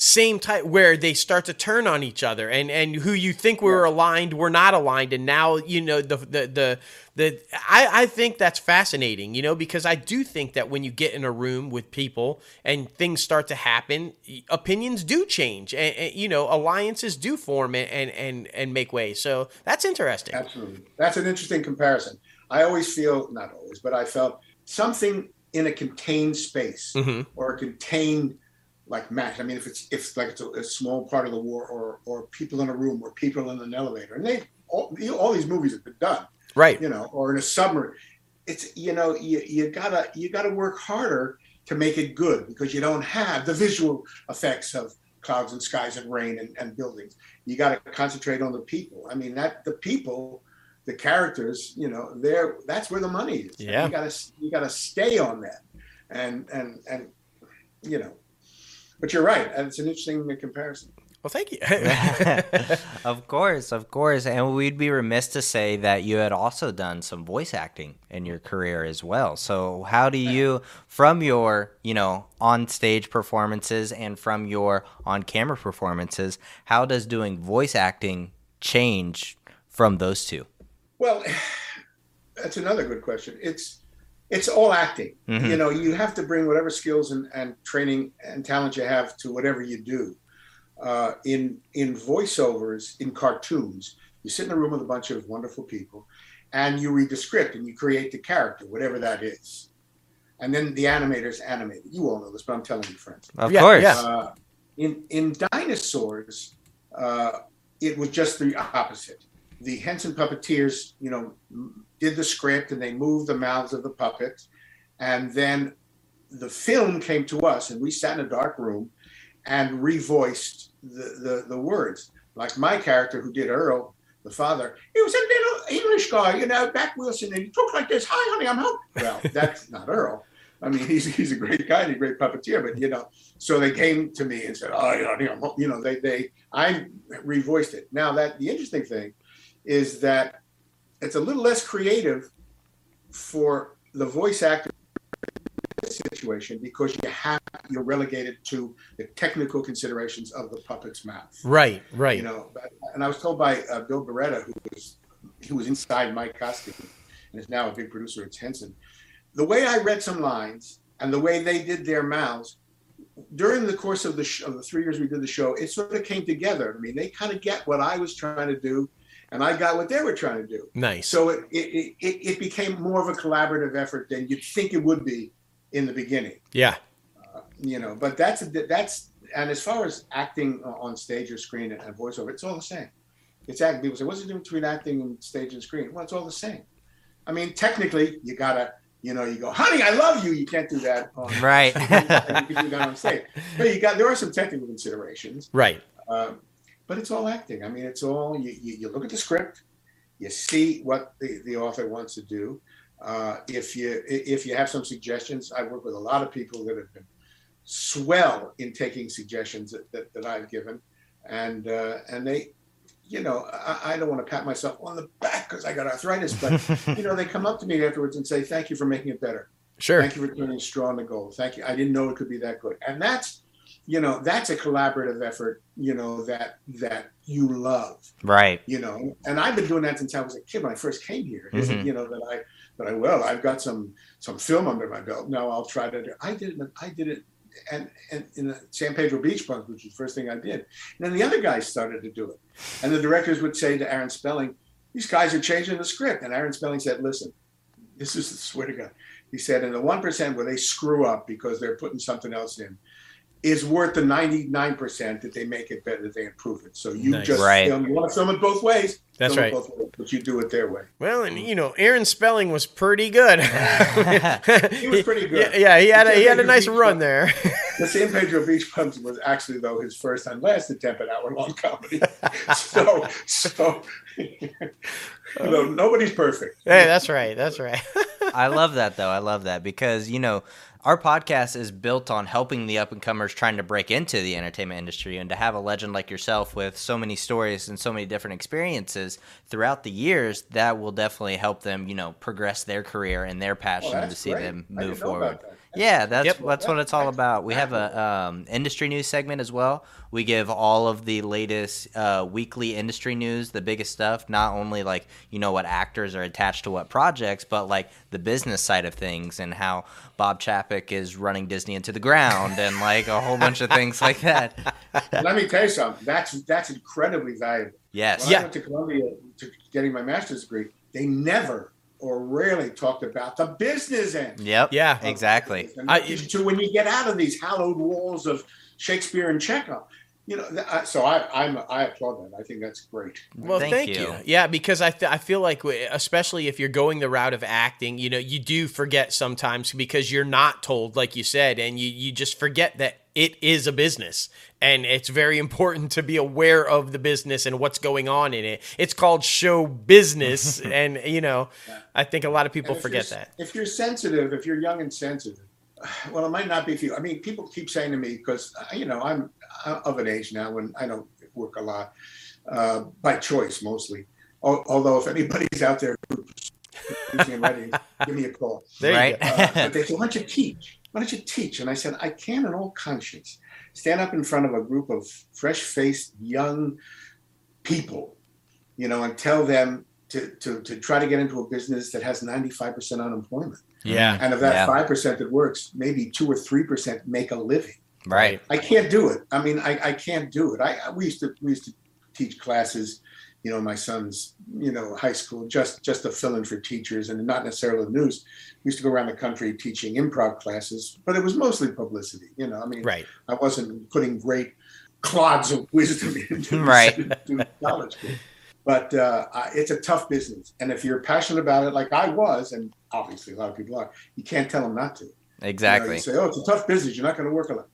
Same type where they start to turn on each other and, and who you think we were aligned, we're not aligned. And now, you know, the, the, the, the, I, I think that's fascinating, you know, because I do think that when you get in a room with people and things start to happen, opinions do change and, and you know, alliances do form and, and, and, and make way. So that's interesting. Absolutely. That's an interesting comparison. I always feel, not always, but I felt something in a contained space Mhm. or a contained like match. I mean, if it's if like it's a, a small part of the war or or people in a room or people in an elevator, and they all, all these movies have been done, Right. you know, or in a submarine. It's you know you, you gotta you gotta work harder to make it good because you don't have the visual effects of clouds and skies and rain and, and buildings. You got to concentrate on the people. I mean that the people, the characters, you know, they're that's where the money is. Yeah. you gotta you gotta stay on that, and and and you know. But you're right. and It's an interesting comparison. Well, thank you. of course, of course. And we'd be remiss to say that you had also done some voice acting in your career as well. So, how do you, from your, you know, on stage performances and from your on camera performances, how does doing voice acting change from those two? Well, that's another good question. It's it's all acting. Mhm. You know, you have to bring whatever skills and, and training and talent you have to whatever you do. Uh, in in voiceovers, in cartoons, you sit in a room with a bunch of wonderful people, and you read the script and you create the character, whatever that is, and then the animators animate it. You all know this, but I'm telling you, friends. Of Yeah, course. yeah. Uh, In in dinosaurs, uh, it was just the opposite. The Henson puppeteers, you know, did the script and they moved the mouths of the puppets, and then the film came to us, and we sat in a dark room and revoiced the the, the words. Like my character who did Earl, the father, he was a little English guy, you know, back Wilson, and he talked like this. Hi, honey, I'm home. Well, that's not Earl. I mean, he's he's a great guy and a great puppeteer, but you know, so they came to me and said, "Oh, you know, you know, they they I revoiced it." Now that the interesting thing is that it's a little less creative for the voice actor situation because you have you're relegated to the technical considerations of the puppet's mouth. Right, right. You know, and I was told by uh, Bill Barretta, who was who was inside my costume and is now a big producer at Henson. The way I read some lines and the way they did their mouths during the course of the sh- of the three years we did the show, it sort of came together. I mean, they kind of get what I was trying to do, and I got what they were trying to do. nice. So it it, it, it became more of a collaborative effort than you'd think it would be in the beginning yeah. you know but that's that's and as far as acting on stage or screen and voiceover it's all the same it's acting people say what's the difference between acting and stage and screen well it's all the same i mean technically you gotta you know you go honey i love you you can't do that on, Right. you can do that on stage but you got there are some technical considerations Right. um, but it's all acting i mean it's all you, you, you look at the script you see what the, the author wants to do uh, if you if you have some suggestions i work with a lot of people that have been swell in taking suggestions that, that, that i've given and uh, and they you know I, I don't want to pat myself on the back because i got arthritis but you know they come up to me afterwards and say thank you for making it better Sure. Thank you for turning straw into gold. Thank you. I didn't know it could be that good. And that's, you know, that's a collaborative effort, you know, that that you love, right. you know. And I've been doing that since I was a kid when I first came here. Mhm. you know that I that I well, I've got some some film under my belt. Now I'll try to do I did it I did it and, and in the San Pedro Beach Bums, which was the first thing I did. And then the other guys started to do it. And the directors would say to Aaron Spelling, These guys are changing the script. And Aaron Spelling said, Listen, this is swear to God. He said, in the one percent where they screw up because they're putting something else in, is worth the ninety nine percent that they make it better, that they improve it. So you Nice. just Right. film. You want to film it both ways. That's right. Both ways, but you do it their way. Well, and you know, Aaron Spelling was pretty good. He was pretty good. Yeah, yeah he had a, he had a nice beat run Trump. there. The San Pedro Beach Bums was actually though his first and last attempt at hour long comedy. so so you know nobody's perfect. hey, that's right. That's right. I love that though. I love that because you know our podcast is built on helping the up and comers trying to break into the entertainment industry, and to have a legend like yourself with so many stories and so many different experiences throughout the years, that will definitely help them, you know, progress their career and their passion Oh, to see great. them move forward. That. Yeah, that's Yep. that's what it's all about. We have a um, industry news segment as well. We give all of the latest uh, weekly industry news, the biggest stuff. Not only like you know what actors are attached to what projects, but like the business side of things and how Bob Chapek is running Disney into the ground and like a whole bunch of things like that. Let me tell you something. That's that's incredibly valuable. Yes. When Yeah. I went to Columbia to getting my master's degree, they never or rarely talked about the business end. Yep. Yeah. Exactly. And I- to when you get out of these hallowed walls of Shakespeare and Chekhov, you know. th- I- So I I'm I applaud that. I think that's great. Well, Thank thank, you. you. Yeah, because I, th- I feel like, especially if you're going the route of acting, you know, you do forget sometimes because you're not told, like you said, and you, you just forget that it is a business. And it's very important to be aware of the business and what's going on in it. It's called show business. and, you know, I think a lot of people forget that. If you're sensitive, if you're young and sensitive, well, it might not be for you. I mean, people keep saying to me because you know I'm uh, of an age now when I don't work a lot uh, by choice mostly. Although if anybody's out there who's and ready, give me a call. There you right. go. Uh, but they said, "Why don't you teach? Why don't you teach?" And I said, "I can, in all conscience, stand up in front of a group of fresh-faced young people, you know, and tell them to to to try to get into a business that has ninety-five percent unemployment, Yeah. and of Yeah. that five percent that works, maybe two or three percent make a living. right. I can't do it. I mean, I, I can't do it. I I- we used to we used to teach classes, you know, my son's you know high school just just to fill in for teachers and not necessarily the news. Used to go around the country teaching improv classes, but it was mostly publicity. You know, I mean, Right. I wasn't putting great clods of wisdom into Right. college. But uh, it's a tough business, and if you're passionate about it, like I was, and obviously a lot of people are, you can't tell them not to. You know, Exactly. you say, "Oh, it's a tough business. You're not going to work a lot."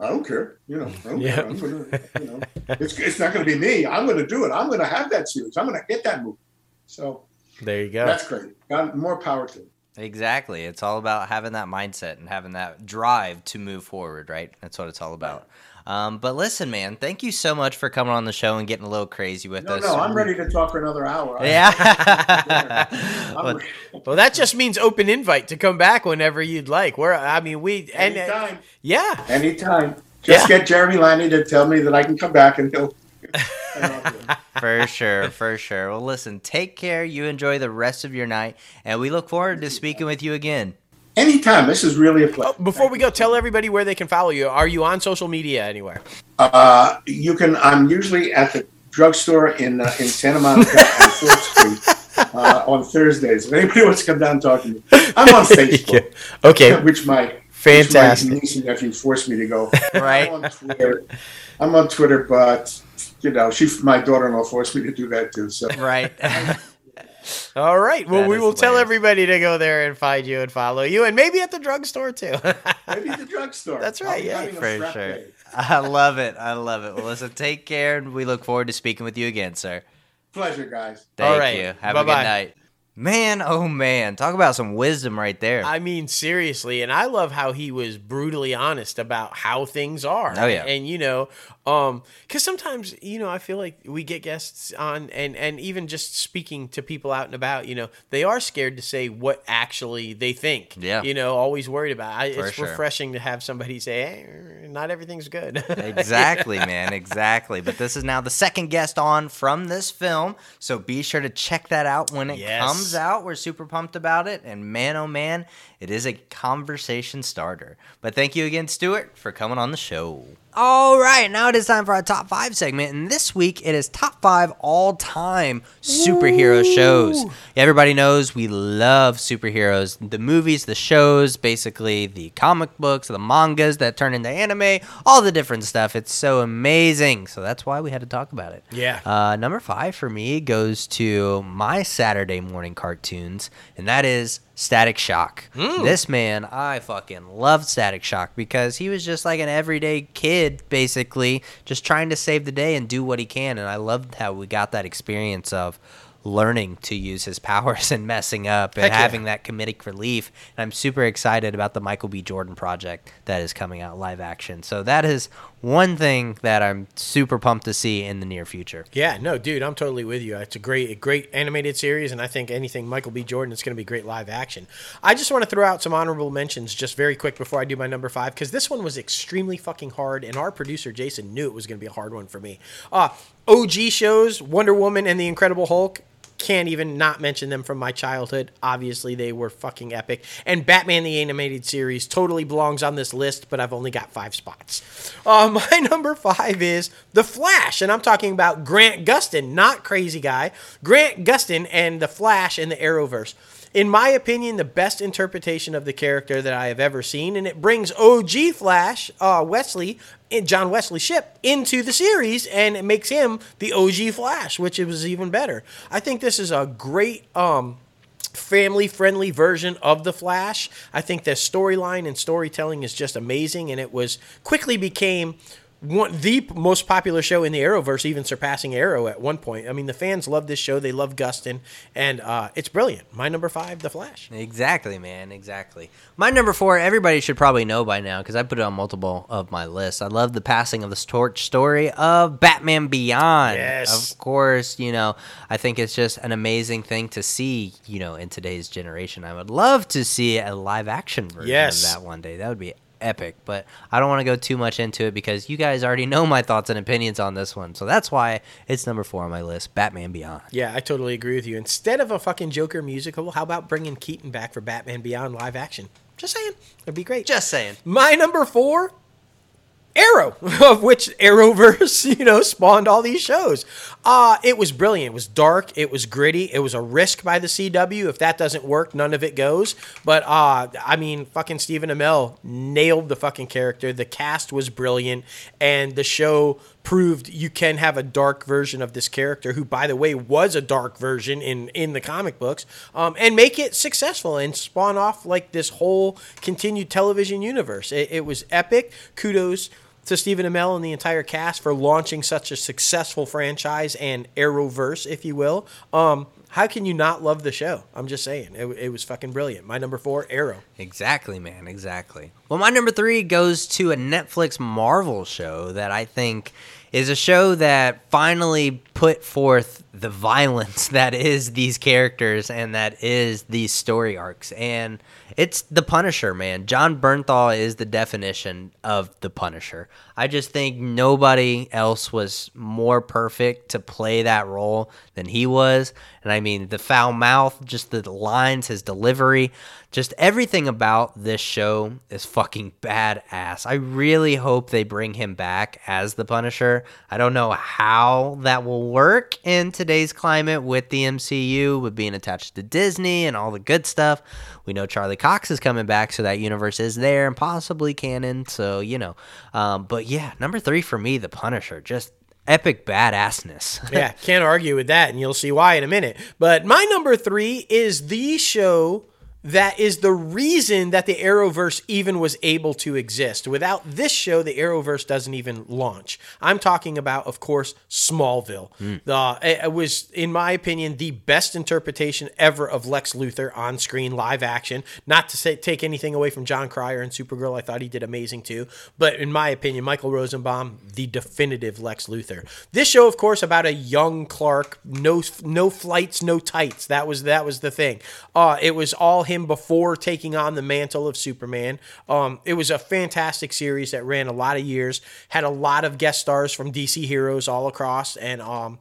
I don't care. You know, I don't Yeah. care. Gonna, you know, it's, it's not going to be me. I'm going to do it. I'm going to have that series. I'm going to get that movie. So There you go. that's great. Got more power to it. Exactly. It's all about having that mindset and having that drive to move forward, right? That's what it's all about. Um, but listen, man, thank you so much for coming on the show and getting a little crazy with No, us. no, I'm ready to talk for another hour. I- Yeah. Well. Well, that just means open invite to come back whenever you'd like. We're, I mean, we and uh, Anytime. yeah, Anytime. Just Yeah. get Jeremy Lanny to tell me that I can come back and he'll. and I'll do it. for sure, for sure. Well, listen, take care. You enjoy the rest of your night, and we look forward to speaking with you again. Anytime. This is really a pleasure. Oh, before we go, tell everybody where they can follow you. Are you on social media anywhere? Uh, you can. I'm usually at the drugstore in uh, in Santa Monica and Fourth Street uh, on Thursdays. If anybody wants to come down and talk to me, I'm on Facebook, Okay, which my fantastic. Which my niece and nephew forced me to go. Right. I'm on Twitter. I'm on Twitter, but you know, she, my daughter-in-law, forced me to do that too. So Right. All right. Well, That we is will tell everybody to go there and find you and follow you, and maybe at the drugstore too. maybe the drugstore. That's right, yeah, for sure. I love it. I love it. Well, listen, take care, and we look forward to speaking with you again, sir. Pleasure, guys. Thank All right. you. Have Bye-bye. a good night. Man, oh man, talk about some wisdom right there. I mean, seriously, and I love how he was brutally honest about how things are. Oh, yeah. and you know, um, because sometimes you know I feel like we get guests on, and and even just speaking to people out and about, you know, they are scared to say what actually they think. Yeah. you know, always worried about. I, it's sure. refreshing to have somebody say, "Hey, not everything's good." exactly, man, exactly. But this is now the second guest on from this film, so be sure to check that out when it Yes. comes out. We're super pumped about it, and man, oh man, it is a conversation starter. But thank you again, Stuart, for coming on the show. All right, now it is time for our top five segment, and this week it is top five all-time superhero shows. Everybody knows we love superheroes, the movies, the shows, basically the comic books, the mangas that turn into anime, all the different stuff. It's so amazing, so that's why we had to talk about it. Yeah. Uh, number five for me goes to my Saturday morning cartoons, and that is Static Shock. Hmm. This man, I fucking loved Static Shock because he was just like an everyday kid, basically, just trying to save the day and do what he can. And I loved how we got that experience of learning to use his powers and messing up and Heck yeah. having that comedic relief. And I'm super excited about the Michael B. Jordan project that is coming out live action. So that is one thing that I'm super pumped to see in the near future. Yeah, no, dude, I'm totally with you. It's a great, a great animated series, and I think anything Michael B. Jordan is going to be great live action. I just want to throw out some honorable mentions just very quick before I do my number five because this one was extremely fucking hard, and our producer Jason knew it was going to be a hard one for me. Uh, OG shows Wonder Woman and the Incredible Hulk. Can't even not mention them from my childhood. Obviously, they were fucking epic. And Batman the Animated Series totally belongs on this list, but I've only got five spots. Uh, my number five is The Flash, and I'm talking about Grant Gustin, not Crazy Guy. Grant Gustin and The Flash in the Arrowverse. In my opinion, the best interpretation of the character that I have ever seen, and it brings OG Flash, uh, Wesley, John Wesley Shipp, into the series, and it makes him the OG Flash, which was even better. I think this is a great um, family friendly version of the flash i think the storyline and storytelling is just amazing and it was quickly became one the most popular show in the arrowverse even surpassing arrow at one point i mean the fans love this show they love gustin and uh, it's brilliant my number five the flash Exactly, man. Exactly. My number four, everybody should probably know by now because I put it on multiple of my lists. I love the passing of the torch story of Batman Beyond. Yes. Of course, you know, I think it's just an amazing thing to see, you know, in today's generation. I would love to see a live action version Yes. of that one day. That would be epic, but I don't want to go too much into it because you guys already know my thoughts and opinions on this one. So that's why it's number four on my list Batman Beyond. yeah i totally agree with you instead of a fucking joker musical how about bringing keaton back for batman beyond live action just saying it'd be great Just saying. My number four, Arrow, of which Arrowverse, you know, spawned all these shows. Uh, it was brilliant. It was dark. It was gritty. It was a risk by the CW. If that doesn't work, none of it goes. But uh, I mean, fucking Stephen Amell nailed the fucking character. The cast was brilliant, and the show proved you can have a dark version of this character, who, by the way, was a dark version in in the comic books, um, and make it successful and spawn off like this whole continued television universe. It, it was epic. Kudos to Stephen Amell and the entire cast for launching such a successful franchise and Arrowverse, if you will. Um, how can you not love the show? I'm just saying, it, it was fucking brilliant. My number four, Arrow. Exactly, man. Exactly. Well, my number three goes to a Netflix Marvel show that I think is a show that finally put forth the violence that is these characters and that is these story arcs. And it's the Punisher, man. Jon Bernthal is the definition of the Punisher. I just think nobody else was more perfect to play that role than he was. And I mean, the foul mouth, just the lines, his delivery, just everything about this show is fucking badass. I really hope they bring him back as the Punisher. I don't know how that will work in today's climate with the MCU, with being attached to Disney and all the good stuff. We know Charlie Cox is coming back, so that universe is there and possibly canon. So, you know. Um, but yeah, number three for me, The Punisher. Just epic badassness. yeah, can't argue with that, and you'll see why in a minute. But my number three is the show that is the reason that the Arrowverse even was able to exist. Without this show, the Arrowverse doesn't even launch. I'm talking about, of course, Smallville. Mm. Uh, it was, in my opinion, the best interpretation ever of Lex Luthor on screen, live action. Not to say, take anything away from Jon Cryer and Supergirl, I thought he did amazing too. But in my opinion, Michael Rosenbaum, the definitive Lex Luthor. This show, of course, about a young Clark, no no flights, no tights. That was that was the thing. Uh, it was all him before taking on the mantle of Superman. Um, it was a fantastic series that ran a lot of years, had a lot of guest stars from DC heroes all across, and um,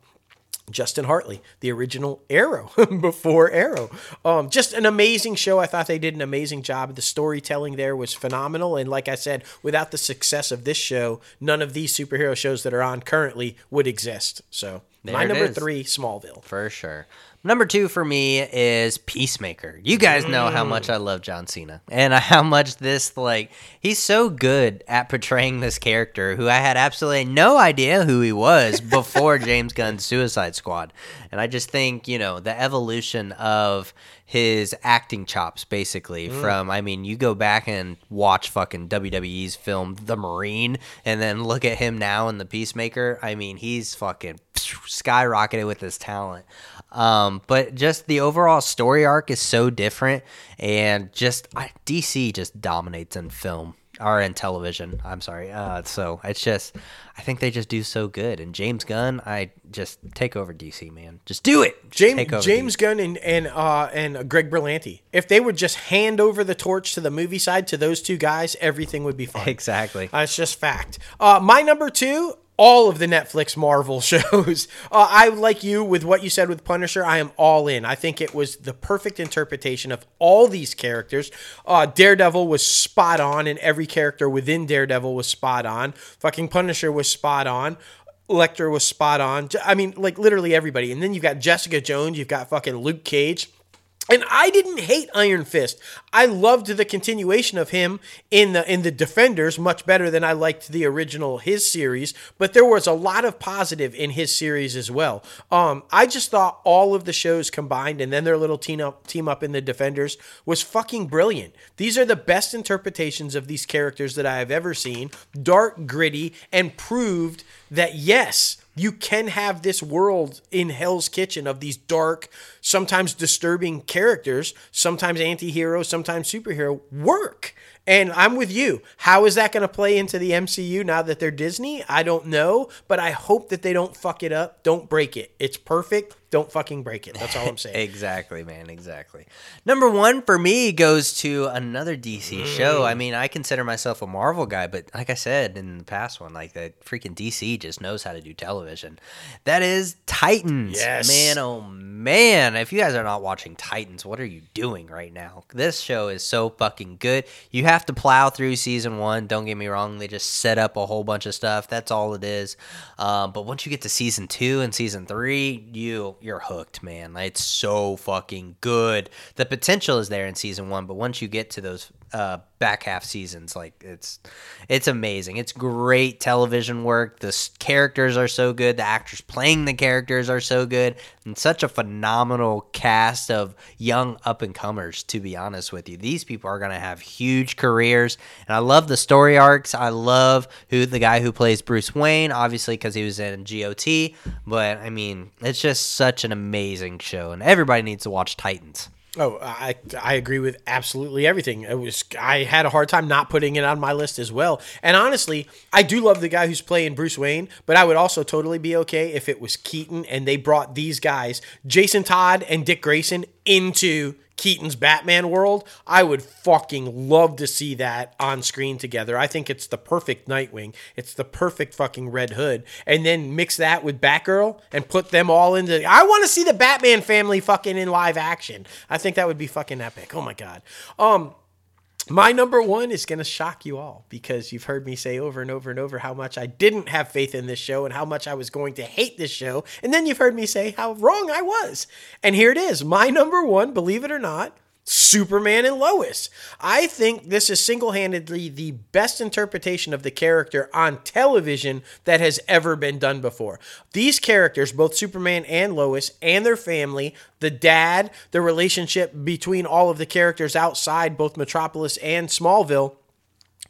Justin Hartley, the original Arrow before Arrow. Um, just an amazing show. I thought they did an amazing job. The storytelling there was phenomenal. And like I said, without the success of this show, none of these superhero shows that are on currently would exist. So there my number is. three, Smallville. For sure. Number two for me is Peacemaker. You guys know how much I love John Cena and how much this, like, he's so good at portraying this character who I had absolutely no idea who he was before James Gunn's Suicide Squad. And I just think, you know, the evolution of his acting chops, basically, mm. from, I mean, you go back and watch fucking WWE's film The Marine and then look at him now in The Peacemaker. I mean, he's fucking skyrocketed with his talent. Um, but just the overall story arc is so different, and just I, DC just dominates in film or in television. I'm sorry. Uh, so it's just I think they just do so good. And James Gunn, I just take over DC, man. Just do it. James James DC. Gunn and and uh, and Greg Berlanti. If they would just hand over the torch to the movie side to those two guys, everything would be fine. Exactly. Uh, it's just fact. Uh, my number two all of the Netflix Marvel shows. Uh, I like you with what you said with Punisher. I am all in. I think it was the perfect interpretation of all these characters. Uh, Daredevil was spot on, and every character within Daredevil was spot on. Fucking Punisher was spot on. Lecter was spot on. I mean, like literally everybody. And then you've got Jessica Jones. You've got fucking Luke Cage. And I didn't hate Iron Fist. I loved the continuation of him in the in the Defenders much better than I liked the original his series. But there was a lot of positive in his series as well. Um, I just thought all of the shows combined and then their little team up team up in the Defenders was fucking brilliant. These are the best interpretations of these characters that I have ever seen. Dark, gritty, and proved that yes, you can have this world in Hell's Kitchen of these dark, sometimes disturbing characters, sometimes anti hero, sometimes superhero work. And I'm with you. How is that going to play into the MCU now that they're Disney? I don't know, but I hope that they don't fuck it up, don't break it. It's perfect don't fucking break it. That's all I'm saying. exactly, man. Exactly. Number one for me goes to another DC show. Mm. I mean, I consider myself a Marvel guy, but like I said in the past one, like that freaking DC just knows how to do television. That is Titans. Yes. Man, oh man. If you guys are not watching Titans, what are you doing right now? This show is so fucking good. You have to plow through season one. Don't get me wrong. They just set up a whole bunch of stuff. That's all it is. Um, but once you get to season two and season three, you you're hooked, man. Like, It's so fucking good. The potential is there in season one, but once you get to those uh, back half seasons, like it's it's amazing. It's great television work. The s- characters are so good. The actors playing the characters are so good, and such a phenomenal cast of young up and comers. To be honest with you, these people are gonna have huge careers, and I love the story arcs. I love who the guy who plays Bruce Wayne, obviously because he was in GOT. But I mean, it's just such an amazing show, and everybody needs to watch Titans. Oh, I I agree with absolutely everything. It was I had a hard time not putting it on my list as well. And honestly, I do love the guy who's playing Bruce Wayne, but I would also totally be okay if it was Keaton and they brought these guys, Jason Todd and Dick Grayson, into Keaton's Batman world. I would fucking love to see that on screen together. I think it's the perfect Nightwing. It's the perfect fucking Red Hood. And then mix that with Batgirl and put them all into I want to see the Batman family fucking in live action. I think that would be fucking epic. Oh my god. Um my number one is going to shock you all because you've heard me say over and over and over how much I didn't have faith in this show and how much I was going to hate this show. And then you've heard me say how wrong I was. And here it is. My number one, believe it or not, Superman and Lois. I think this is single handedly the best interpretation of the character on television that has ever been done before. These characters, both Superman and Lois, and their family, the dad, the relationship between all of the characters outside both Metropolis and Smallville,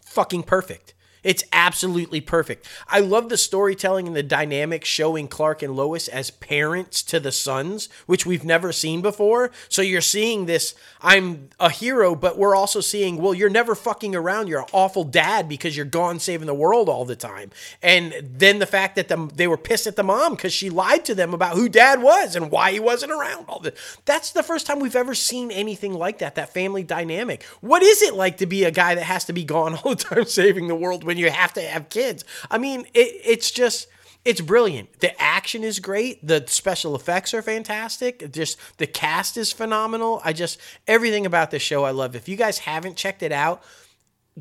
fucking perfect. It's absolutely perfect. I love the storytelling and the dynamic showing Clark and Lois as parents to the sons, which we've never seen before. So you're seeing this I'm a hero, but we're also seeing, well, you're never fucking around. You're an awful dad because you're gone saving the world all the time. And then the fact that the, they were pissed at the mom because she lied to them about who dad was and why he wasn't around all the That's the first time we've ever seen anything like that, that family dynamic. What is it like to be a guy that has to be gone all the time saving the world when you have to have kids? I mean, it, it's just it's brilliant. The action is great. The special effects are fantastic. Just the cast is phenomenal. I just everything about this show I love. If you guys haven't checked it out,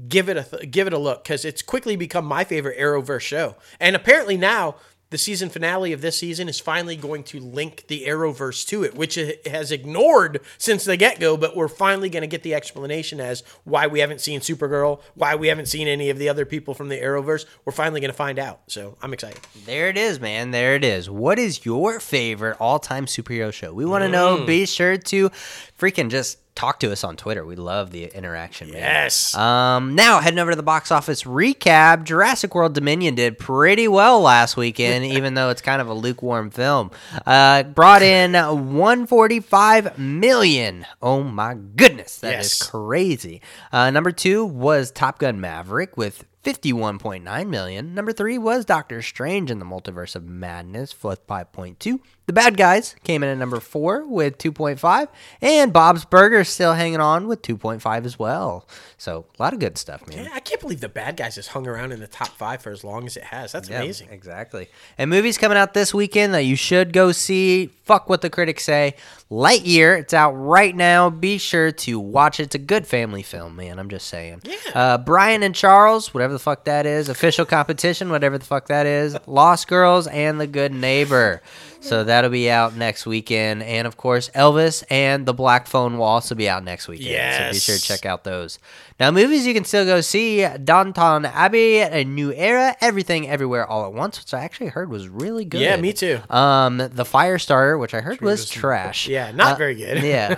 give it a th- give it a look because it's quickly become my favorite Arrowverse show. And apparently now the season finale of this season is finally going to link the Arrowverse to it, which it has ignored since the get go. But we're finally going to get the explanation as why we haven't seen Supergirl, why we haven't seen any of the other people from the Arrowverse. We're finally going to find out. So I'm excited. There it is, man. There it is. What is your favorite all time superhero show? We want to know. Mm. Be sure to freaking just talk to us on Twitter. We love the interaction, man. Yes. Um, now heading over to the box office recap. Jurassic World Dominion did pretty well last weekend, even though it's kind of a lukewarm film. Uh, brought in 145 million. Oh my goodness, that is Yes. crazy. Uh, number two was Top Gun Maverick with 51.9 million. Number three was Doctor Strange in the Multiverse of Madness with 5.2. The Bad Guys came in at number four with 2.5. And Bob's Burgers still hanging on with 2.5 as well. So a lot of good stuff, man. Yeah, I can't believe the bad guys has hung around in the top five for as long as it has. That's Yeah, amazing. Exactly. And movies coming out this weekend that you should go see. Fuck what the critics say. Lightyear, it's out right now. Be sure to watch it. It's a good family film, man. I'm just saying. Yeah. Uh, Brian and Charles, whatever the fuck that is. Official competition, whatever the fuck that is. Lost Girls and The Good Neighbor. So that'll be out next weekend. And of course, Elvis and The Black Phone will also be out next weekend. So be sure to check out those. Now, movies you can still go see Downton Abbey, A New Era, Everything Everywhere All at Once, which I actually heard was really good. Yeah, me too. Um, The Firestarter, which I heard was trash. Yeah, not Uh, very good. yeah.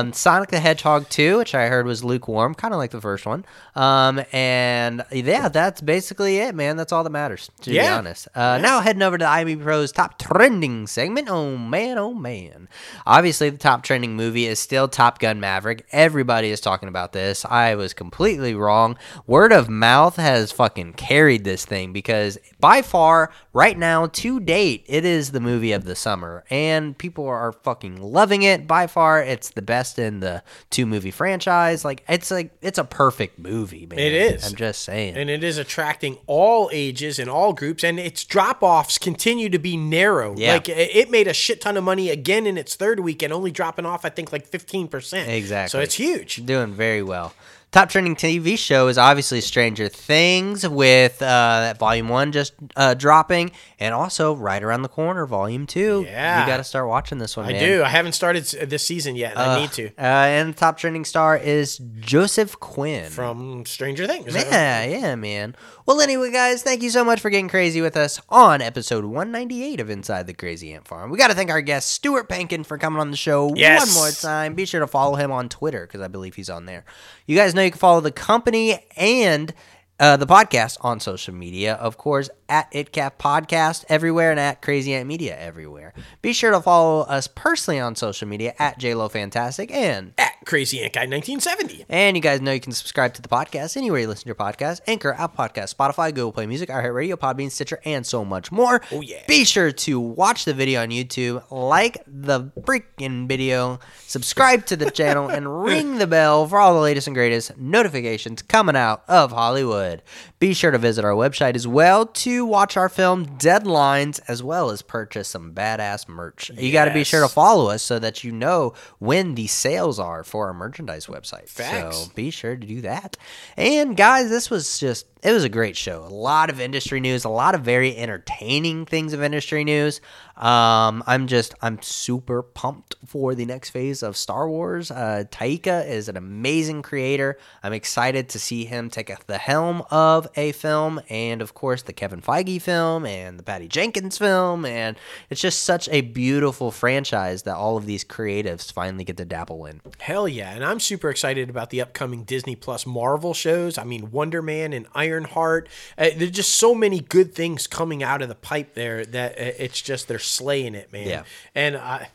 Um, Sonic the Hedgehog 2, which I heard was lukewarm, kind of like the first one. Um, and yeah, that's basically it, man. That's all that matters, to be honest. Uh, Now heading over to the IMDb Pros top trending segment. segment. Oh man, oh man. Obviously, the top trending movie is still Top Gun Maverick. Everybody is talking about this. I was completely wrong. Word of mouth has fucking carried this thing because by far, right now, to date, it is the movie of the summer. And people are fucking loving it. By far, it's the best in the two movie franchise. Like, it's like, it's a perfect movie, man. It is. I'm just saying. and it is attracting all ages and all groups and its drop-offs continue to be narrow Yeah. like it made a shit ton of money again in its third week and only dropping off i think like 15% Exactly. so it's huge Doing very well. Top trending TV show is obviously Stranger Things, with uh, Volume One just uh, dropping, and also right around the corner, Volume Two. Yeah. you got to start watching this one. i man. do i haven't started this season yet and i need to Uh, and the top trending star is Joseph Quinn. from stranger things yeah, yeah, man. Well, anyway, guys, thank you so much for getting crazy with us on episode 198 of Inside the Crazy Ant Farm. We got to thank our guest, Stuart Pankin, for coming on the show Yes. one more time. Be sure to follow him on Twitter because I believe he's on there. You guys know you can follow the company and uh, the podcast on social media, of course, at ITCAF Podcast everywhere and at Crazy Ant Media everywhere. Be sure to follow us personally on social media at JLo Fantastic and at crazy ant guy 1970 and you guys know you can subscribe to the podcast anywhere you listen to your podcast Anchor, Apple Podcast, Spotify, Google Play Music, iHeartRadio, Podbean, Stitcher, and so much more. Oh, yeah. Be sure to watch the video on YouTube, like the freaking video, subscribe to the channel, and ring the bell for all the latest and greatest notifications coming out of Hollywood. Be sure to visit our website as well to watch our film Deadlines, as well as purchase some badass merch. You got to be sure to follow us so that you know when the sales are for our merchandise website. Facts. So be sure to do that. And guys, this was just it was a great show. A lot of industry news, a lot of very entertaining things of industry news. Um, I'm just I'm super pumped for the next phase of Star Wars. Uh, Taika is an amazing creator. I'm excited to see him take the helm of a film, and of course the Kevin Feige film and the Patty Jenkins film, and it's just such a beautiful franchise that all of these creatives finally get to dabble in. Hell yeah. And I'm super excited about the upcoming Disney Plus Marvel shows. I mean, Wonder Man and Ironheart. Uh, there's just so many good things coming out of the pipe there that uh, it's just, they're slaying it, man. Yeah. And I,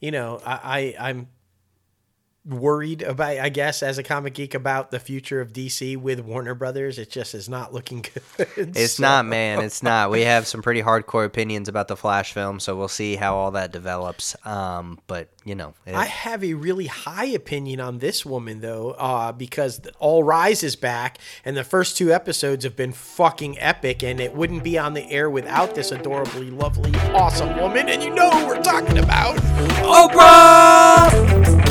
you know, I, I I'm worried about, I guess, as a comic geek about the future of DC with Warner Brothers. It just is not looking good. It's So- not, man. It's not. We have some pretty hardcore opinions about the Flash film, so we'll see how all that develops. Um, but you know, it- I have a really high opinion on this woman though, uh, because All Rise is back, and the first two episodes have been fucking epic, and it wouldn't be on the air without this adorably, lovely, awesome woman, and you know who we're talking about, Oprah.